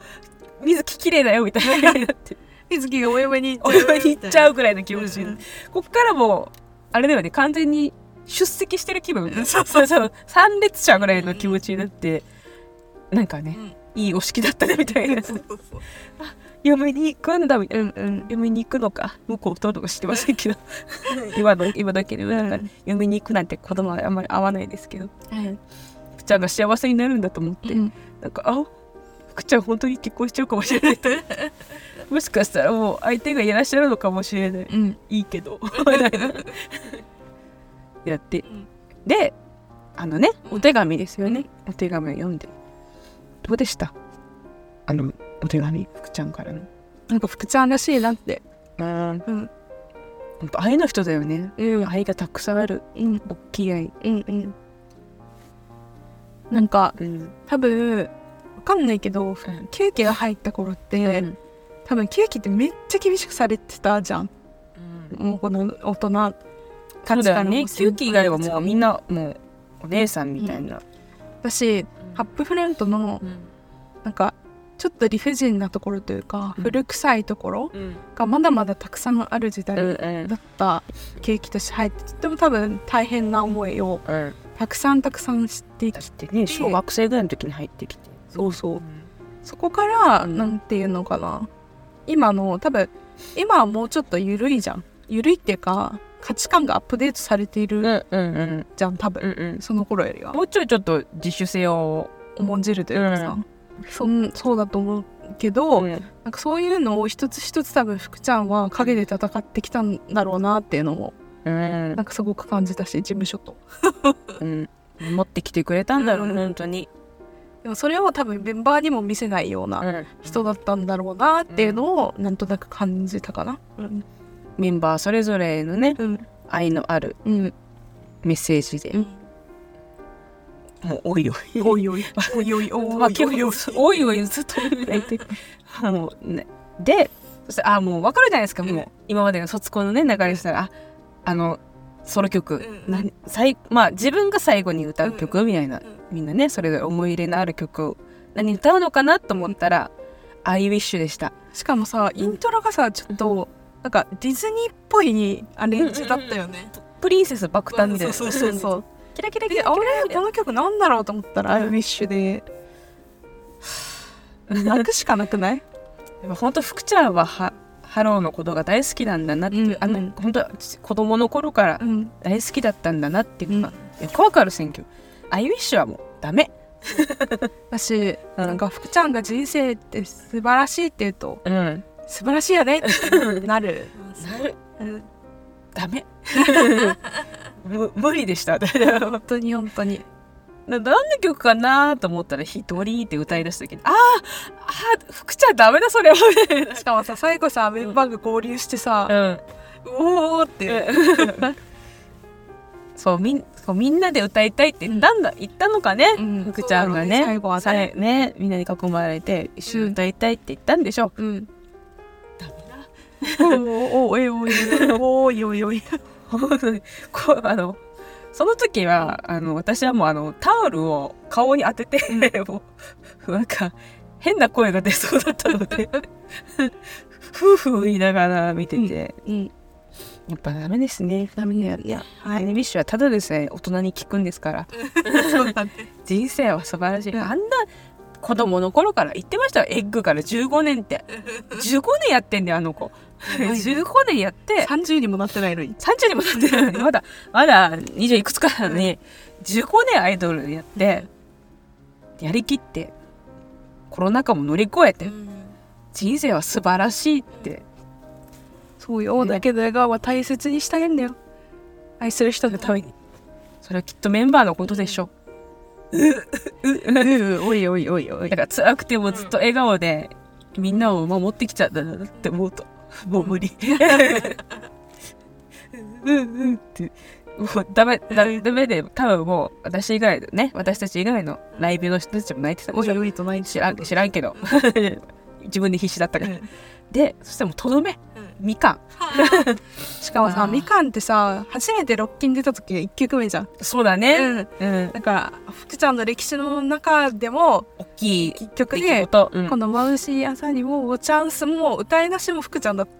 水木綺麗だよみたいなになって。*laughs* 水木がお嫁にお祝いに行っちゃうぐらいの気持ち、うんこっからもうあれだよね完全に出席してる気分。*laughs* うんそう。そうそう。参列者ぐらいの気持ちになってなんかね、いいお式だったねみたいな嫁に行くんだみたいな、嫁に行くのか。向こうととか知ってませんけど。今の今だけで。なんか、うん嫁に行くなんて子供はあんまり合わないですけど。はい。福ちゃんが幸せになるんだと思って、うん。なんかあ福ちゃん本当に結婚しちゃうかもしれない *laughs* もしかしたらもう相手がいらっしゃるのかもしれない。うん。いいけど。みたいな。やって。ん。であのねお手紙ですよね。お手紙を読んで。どうでした？あのお手紙福ちゃんからの。なんか福ちゃんらしいなって。うん。うん。本当愛の人だよね。うん。愛がたくさんある。うん。大きい愛。うんうん。なんかうん。多分わかんないけどケ期が入った頃って、多分ケ期ってめっちゃ厳しくされてたじゃん。もうこの大人そうだよね。価値観9期以外はもうみんなもうお姉さんみたいな、私ハップフロントのなんかちょっと理不尽なところというか、うん。古臭いところうん。がまだまだたくさんある時代うんだったケーキとして入ってとても多分大変な思いをうん。たくさんたくさん知ってきてってね小学生ぐらいの時に入ってきて。そうそう。そこから、うんなんていうのかな。今の多分今はもうちょっと緩いじゃん。緩いっていうか価値観がアップデートされていうんるうんうん。じゃん多分、うんうん。その頃よりは。もうちょいちょっと自主性を重んじるというかさ、そんそう。だと思うけど、うん。なんかそういうのを一つ一つ多分福ちゃんは陰で戦ってきたんだろうなっていうのもうん。なんかすごく感じたし事務所と。うん。持ってきてくれたんだろうねうん。本当に。でもそれを多分メンバーにも見せないような人だったんだろうなっていうのをなんとなく感じたかな。うん。メンバーそれぞれのねうん。愛のあるうん。メッセージで。うんもうおい。おいおい。おいおいおい。おまあ、い結おいおい構おいおいずっと言って。*laughs* もうねでそしてあもう分かるじゃないですかもう。今までの卒コンのね流れしたらああのソロ曲、うんまあ自分が最後に歌う曲、うんみたいなみんなねそれぞれ思い入れのある曲を何歌うのかなと思ったら「アイウィッシュでした。しかもさイントロがさちょっとなんかディズニーっぽいアレンジだったよね。プリンセス爆誕みたいな。そうそうそうキラキラキであラキラ。れこの曲なんだろうと思ったら「アイウィッシュで。泣くしかなくない？*laughs* 本当福ちゃんははハローのことが大好きなんだなっていう、うん。あの本当子供の頃からうん。大好きだったんだなっていうのが、よくわかる選曲 I WISH はもうダメ。*laughs* 私うん。なんかふくちゃんが人生って素晴らしいって言うとうん。素晴らしいよねってなる。*laughs* なる。うん。ダメ。む無理でした。な *laughs* 本当に本当に。何の曲かなと思ったら「一人」って歌い出した時に「あーあー福ちゃんダメだそれ。は *laughs*」しかもさ最後さメンバーが合流してさうん「おお!」って。*laughs* そうみんそうみんなで歌いたいって言ったんだ、言ったのかね、うん。福ちゃんがね。最後はさえねみんなに囲まれて一緒に歌いたいって言ったんでしょ、うん。ダメだ。おおおいおいおいおいおい本当にこうあのその時はあの私はもうあのタオルを顔に当てて、もうなんか変な声が出そうだったので夫婦言いながら見てて、うんやっぱダメですね。ダメだよいやアニメッシュはただでさえ大人に聞くんですから。*laughs* 人生は素晴らしい、うん。あんな子供の頃から言ってましたよ。エッグから。15年って。15年やってんだよあの子 *laughs* 15年やって。30にもなってないのに。30にもなってない。のにまだまだ20いくつかなのに15年アイドルやってやりきってコロナ禍も乗り越えて人生は素晴らしいって。そうよだけど笑顔は大切にしたいんだよ。愛する人のために。それはきっとメンバーのことでしょ。うんおいおいおいおい。だから辛くてもずっと笑顔でみんなを守ってきちゃったんだなって思うともう無理。*laughs* うんうん。って。もうダメダメダメで多分もう私以外のね私たち以外のライブの人たちも泣いてた。おいおいとない知らん知らんけど。*laughs* 自分で必死だったから。でそしたらもうとどめみかん。しかもさみかんってさ初めてロッキン出た時1曲目じゃん。そうだね。うん。うん。だから福ちゃんの歴史の中でも大きい結局出来ね事、うん。この「眩しい朝にもチャンス」も歌い出しも福ちゃんだった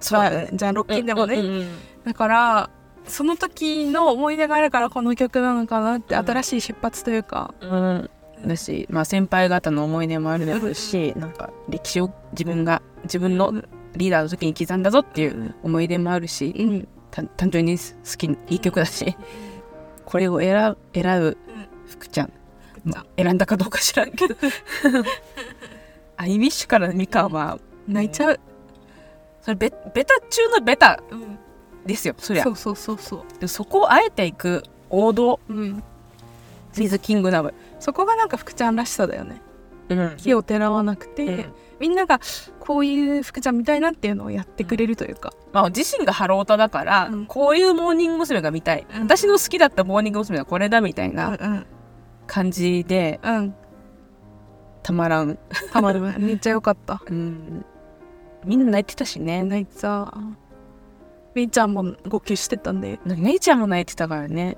じゃんロッキンでもね、うんうんうん。だからその時の思い出があるからこの曲なのかなって、うん。新しい出発というか。うん、だし、まあ、先輩方の思い出もあるだろうし、なんか歴史を自分が自分のリーダーの時に刻んだぞっていう思い出もあるし、うん。た単純に好きいい曲だしこれを選ぶ選ぶ福ちゃん、まあ、選んだかどうか知らんけど。I WISH からのみかんは泣いちゃう、それベベタ中のベタうん、ですよそりゃ。そうそうそうそう、でそこをあえていく王道。うん、ミズキングダム、そこがなんか福ちゃんらしさだよね。うん。奇をてらわなくて、みんながこういう福ちゃんみたいなっていうのをやってくれるというか、まあ、自身がハロヲタだから、うん。こういうモーニング娘。が見たい、うん。私の好きだったモーニング娘。はこれだみたいなうん感じでうん。たまらん、たまる。めっちゃ良かった。*laughs* うん、みんな泣いてたしね。泣いてさみーちゃんも号泣してたんで。姉ちゃんも泣いてたからね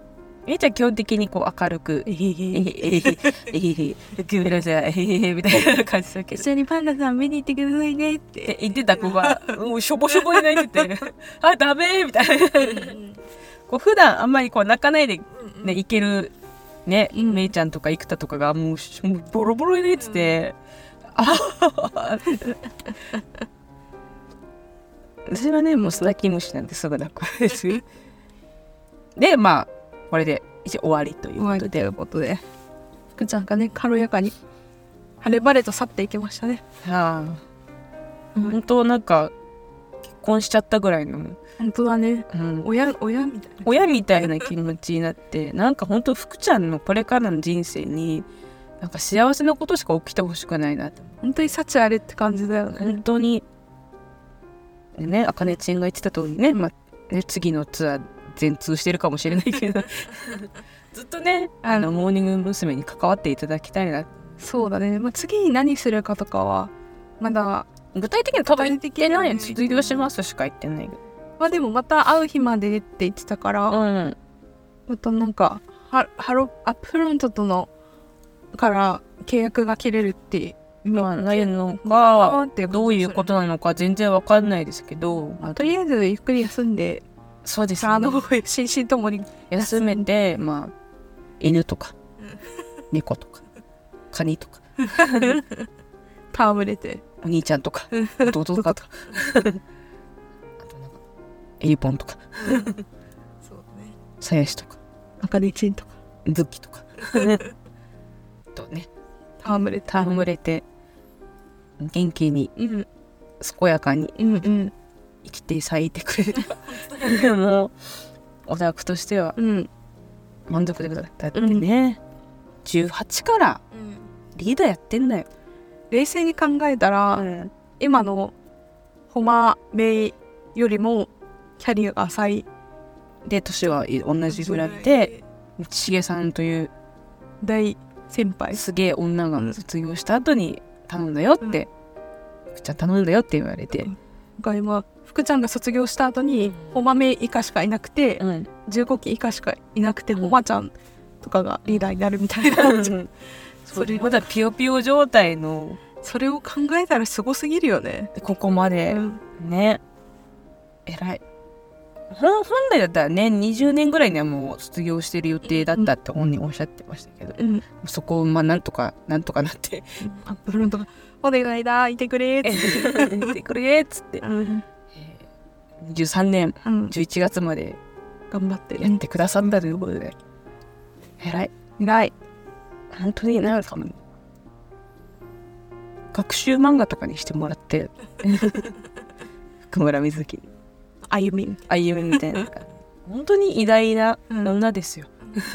姉ちゃん基本的にこう明るく「えへへ。えへへ。えへへ。へごめんなさいえへへ。みたいな感じだけど。一緒にパンダさん見に行ってくださいねって。言ってた子がもうしょぼしょぼに泣いてて「あダメ」みたいな。こう普段あんまりこう泣かないでね、いけるね、うん。めいちゃんとか生田とかがもうボロボロになってて、ああ私はねもう須田キムシなんてすぐ泣くんです。よでまあこれで一応終わりということで。ということで。福ちゃんがね軽やかに晴れ晴れと去っていきましたね、ああ。うん。本当なんか結婚しちゃったぐらいの、本当だね。うん、親親みたいな。親みたいな気持ちになってなんか本当福ちゃんのこれからの人生になんか幸せなことしか起きてほしくないな。って本当に幸あれって感じだよね。本当に。でねあかねちんが言ってた通りね,、まあ、ね次のツアー全通してるかもしれないけど。*laughs* ずっとねあのモーニング娘。に関わっていただきたいな。そうだね、まあ、次に何するかとかはまだ具体的には多分言ってない卒業しますしか言ってないけど。まあでもまた会う日までって言ってたから、うん。またなんかハハロアップフロントとのから契約が切れるってまあないのあかどういうことなのか全然わかんないですけど、まあとりあえずゆっくり休んでそうですね。あの心身ともに休めてまあ犬とか猫とかカニとか戯れて。お兄ちゃんとか弟とかとかあとなんかエリポンとかそうだね。さやしとか赤でチンとか。ズッキとかとね戯れて戯れて元気にうん。健やかにうんうん生きて咲いてくれれば *laughs* もうオタクとしてはうん。満足でございだってね、18からリーダーやってんだよ、冷静に考えたら、ん、今のホマメイよりもキャリアが浅い。で年は同じぐらいでしげさんという大先輩。すげえ女が卒業した後に頼んだよって、福ちゃん頼んだよって言われて、が今福ちゃんが卒業した後にホマメイ以下しかいなくて、うん、15期以下しかいなくてホマちゃんとかがリーダーになるみたいな。*laughs* それまだピヨピヨ状態の。それを考えたらすごすぎるよね、ここまで、ね。偉い。ほん本来だったらね20年ぐらいにはもう卒業してる予定だったって本人おっしゃってましたけど、うん、そこをまあなんとかなんとかなって。アップフロントが「お願いだいてくれ」って、*laughs* 言ってくれっつって、うん。23年うん、11月まで頑張って。やってくださったということで。偉い。偉い。本当になんか学習漫画とかにしてもらって *laughs* 福村瑞希歩み。歩みみたいな本当に偉大なうん。女ですよ、*laughs*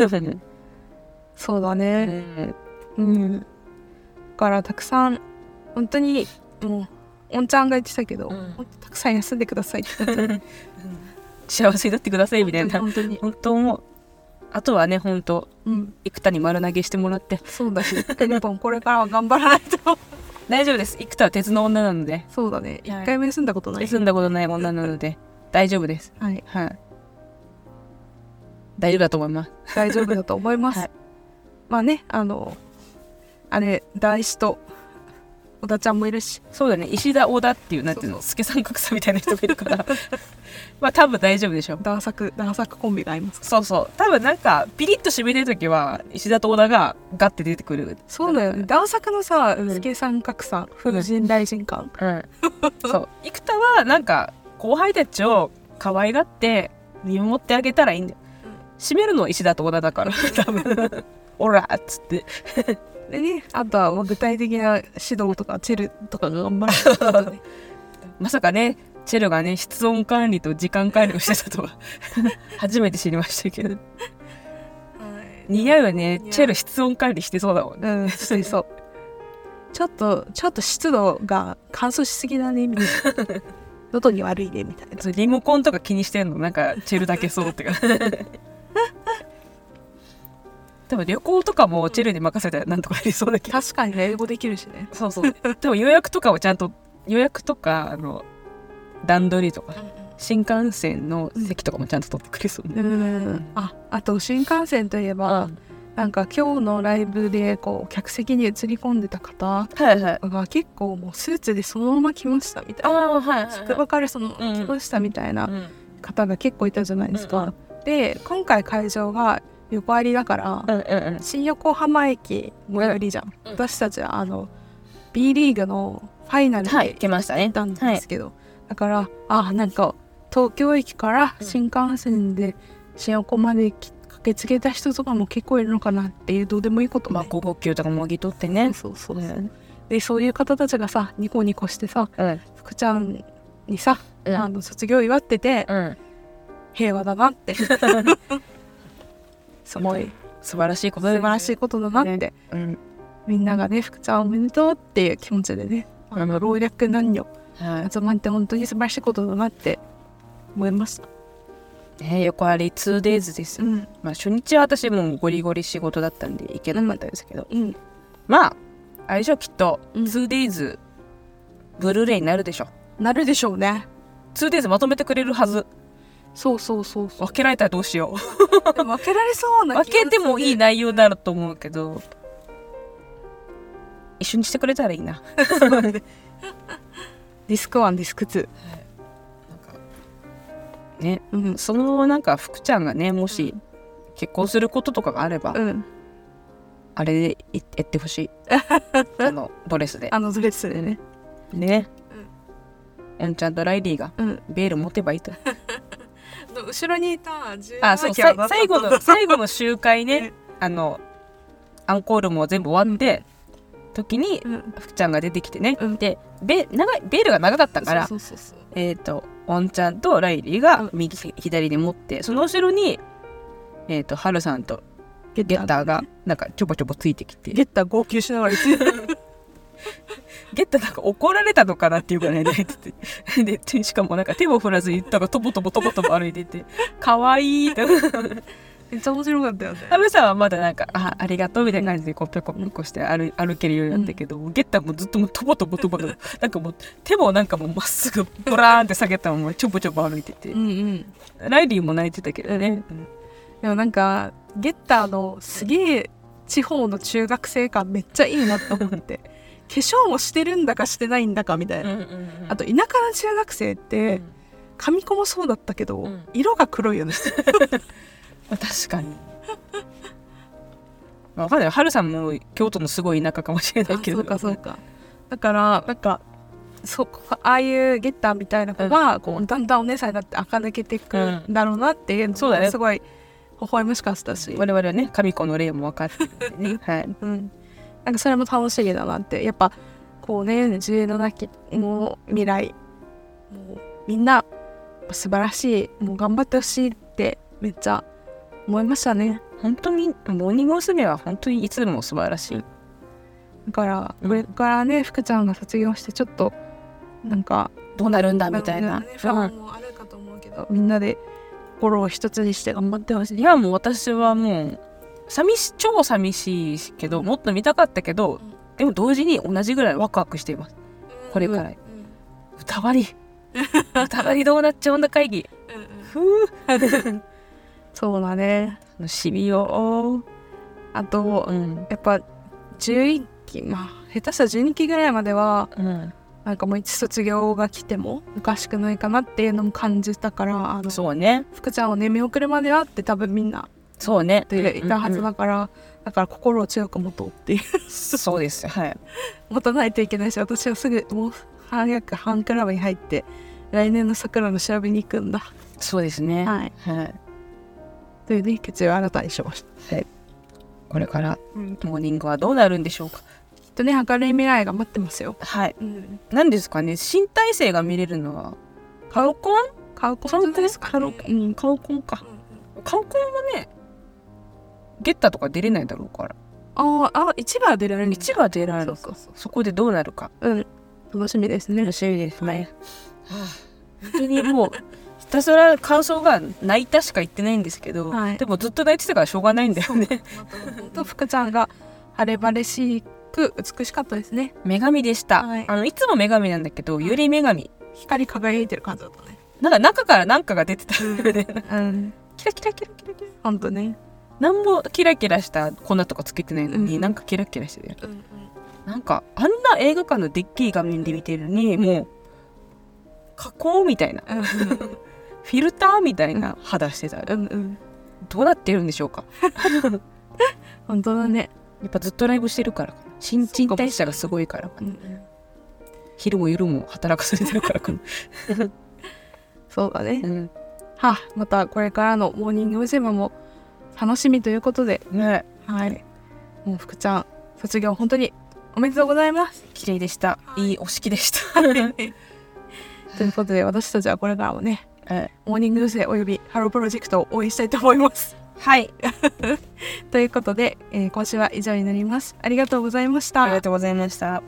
そうだうねん。うん、だからたくさん本当にもうおんちゃんが言ってたけど、うん。たくさん休んでくださいって。*laughs* 幸せになってくださいみたいな。本当に、本当思う。あとはね本当うん、生田に丸投げしてもらって。そうだし日本これからは頑張らないと。*laughs* 大丈夫です。生田は鉄の女なので。そうだね。一はい。回も休んだことない、住んだことない女なので。大丈夫です。はい。はい。大丈夫だと思います。大丈夫だと思います、はい。まあねあのあれ大志と小田ちゃんもいるし。そうだね。石田小田っていうなんていうの？助さん格差みたいな人がいるから。*laughs* まあ多分大丈夫でしょう。ダーサクダーサクコンビがいますそうそう。多分なんかピリッと締めてる時は石田と小田がガッて出てくる。そうだよね。ダーサクのさうん。助さん格さん。風神雷神感。うん。そう。生田はなんか後輩たちを可愛がって見守ってあげたらいいんだよ、締めるのは石田と小田だから多分。*laughs* オラっつってでねあとはまあ具体的な指導とかチェルとかが頑張る。ね *laughs* まさかねチェルがね室温管理と時間管理をしてたとは。*laughs* 初めて知りましたけど。似合うよね。チェル室温管理してそうだもんね。うんしてそう。ちょっとちょっと湿度が乾燥しすぎだねみたいな。*laughs* 喉に悪いねみたいな。リモコンとか気にしてんの。なんかチェルだけそうってかでも旅行とかもチェルに任せたらなんとかなりそうだけど。確かにね英語できるしね。そうそう。でも予約とかをちゃんと予約とかあの段取りとか新幹線の席とかもちゃんと取ってくれそうね、うんああと新幹線といえば、なんか今日のライブでこう客席に映り込んでた方はいはい。が結構もうスーツでそのまま来ましたみたいな。ああはいわかるその、うん。来ましたみたいなうん。方が結構いたじゃないですか、うん。で今回会場が横ありだから、うんうんうん。新横浜駅最寄りじゃん、うん。私たちはあの B リーグのファイナルはいで来ましたね。行ったんですけど、だからあなんか東京駅からうん。新幹線で新横までき駆けつけた人とかも結構いるのかなっていうどうでもいいことね、まあ午後休とかもぎ取ってね。そうそうそう、うん。でそういう方たちがさニコニコしてさうん。福ちゃんにさ、うん。あの卒業祝っててうん。平和だなって *laughs* すごい素晴らしいこと素晴らしいい、ことだなって、ねうん。みんながね福ちゃんおめでとうっていう気持ちでねあの老若男女は集まって本当に素晴らしいことだなって思いました。いね、横あり 2days ですよ、ん。まあ初日は私もうゴリゴリ仕事だったんで行けなかったですけど、うん。まああれでしょきっとうん。2days ブルーレイになるでしょ。なるでしょうね。2days まとめてくれるはずそうそうそうそう。分けられたらどうしよう。でも分けられそうな分けてもいいな。内容だろうと思うけど。一緒にしてくれたらいいな。ディスク1ディスク2。ね。うん。そのなんか福ちゃんがねもし結婚することとかがあれば、うん。あれでいやってほしい。*laughs* あのドレスで。あのドレスでね。ね。エンちゃんとライリーがうん。ベール持てばいいと *laughs* 後ろにいたあそう最後の *laughs* 最後の集会ね。あのアンコールも全部終わって時にうん。福ちゃんが出てきてね、うん。でベ長いベールが長かったから。えっ、とおんちゃんとライリーが右左に持ってその後ろにえっ、とハルさんとゲゲッターがなんかちょぼちょぼついてきて。ゲッター号泣しながら。*laughs* ゲッターなんか怒られたのかなっていうぐらい泣いててで *laughs* しかもなんか手も振らずにたがとぼとぼとぼとぼ歩いててかわいいってめっちゃ面白かったよね。ハルさんはまだなんかあありがとうみたいな感じでこうぴょこぴょこして歩歩けるようになったけど、ゲッターもずっともうとぼとぼとぼとぼなんかもう手もなんかもうまっすぐボラーンって下げたままちょぼちょぼ歩いてて、うんうん。ライリーも泣いてたけどね、でもなんかゲッターのすげえ地方の中学生感めっちゃいいなと思って化粧もしてるんだかしてないんだかみたいな、あと田舎の中学生って髪子もそうだったけど、うん。色が黒いよね。ま *laughs* あ確かに。まあ、わかんない。ハルさんも京都のすごい田舎かもしれないけど。そうかそうか。だからなんかそうああいうゲッターみたいな子が、こうだんだんお姉さんになって垢抜けていくん。だろうなっていうのそうだね。すごい微笑ましかったし、我々はね、神子の例も分かってるんでね。*laughs* はい。うん、なんかそれも楽しみだなってやっぱこうね自由のなきもう未来もうみんな素晴らしいもう頑張ってほしいってめっちゃ思いましたね本当に、モーニング娘。は本当にいつも素晴らしい。だからうんこれからね福ちゃんが卒業してちょっとなんかどうなるんだみたいな。ね不安もあるかと思うけどみんなで心を一つにして頑張ってほしいいや、もう私はもう、寂し、超寂しいけど、もっと見たかったけど、でも同時に同じぐらいワクワクしています。これから歌割り。歌割りどうなっちゃうんだ会議。ふう。*laughs* そうだね楽しみよ。あとうん。やっぱ11期まあ下手したら12期ぐらいまではうん。なんかもういつ卒業が来てもおかしくないかなっていうのも感じたからあのそうね。福ちゃんをね見送るまではって多分みんなそうね。でいたはずだから、だから心を強く持とうっていうそうです。はい。*laughs* 持たないといけないし私はすぐもう早くファンクラブに入って来年の桜の調べに行くんだそうですね。はいはい。というね決意を新たにしました、これからうん、きっモーニングはどうなるんでしょうか。とね明るい未来が待ってますよ、はい。うん、何ですかね。新体制が見れるのは。カウコン？買うことですか、カウコンか。カウコンはね、ゲッタとか出れないだろうから。あああ一部は出られる一番出られるそこでどうなるか。うん楽しみですね楽しみですね。本当にもう、ひたすら感想が泣いたしか言ってないんですけど、はいでもずっと泣いてたからしょうがないんだよね。本当福ちゃんが晴れ晴れしく美しかったですね女神でした。はいあのいつも女神なんだけど、より女神。光り輝いてる感じだったねなんか中から何かが出てたよね。うんキラキラキラキラキラ。本当ねなんもキラキラした粉とかつけてないのに、うん。なんかキラキラしてる。うんうん。なんかあんな映画館のでっけい画面で見てるのに、もう加工みたいな、フィルターみたいな肌してた。うんうん。どうなってるんでしょうか？*laughs* 本当だね、やっぱずっとライブしてるから新陳代謝がすごいからかな。昼も夜も働かされてるからかな。*laughs* そうだね、うん。はあまたこれからのモーニング娘。も楽しみということで。ね。はい。もう福ちゃん卒業本当におめでとうございます。綺麗でした。い。いお式でした。ということで私たちはこれからもねはいモーニング娘。およびハロープロジェクトを応援したいと思います。はい。*laughs* ということで、えー今週は以上になります。ありがとうございました。ありがとうございました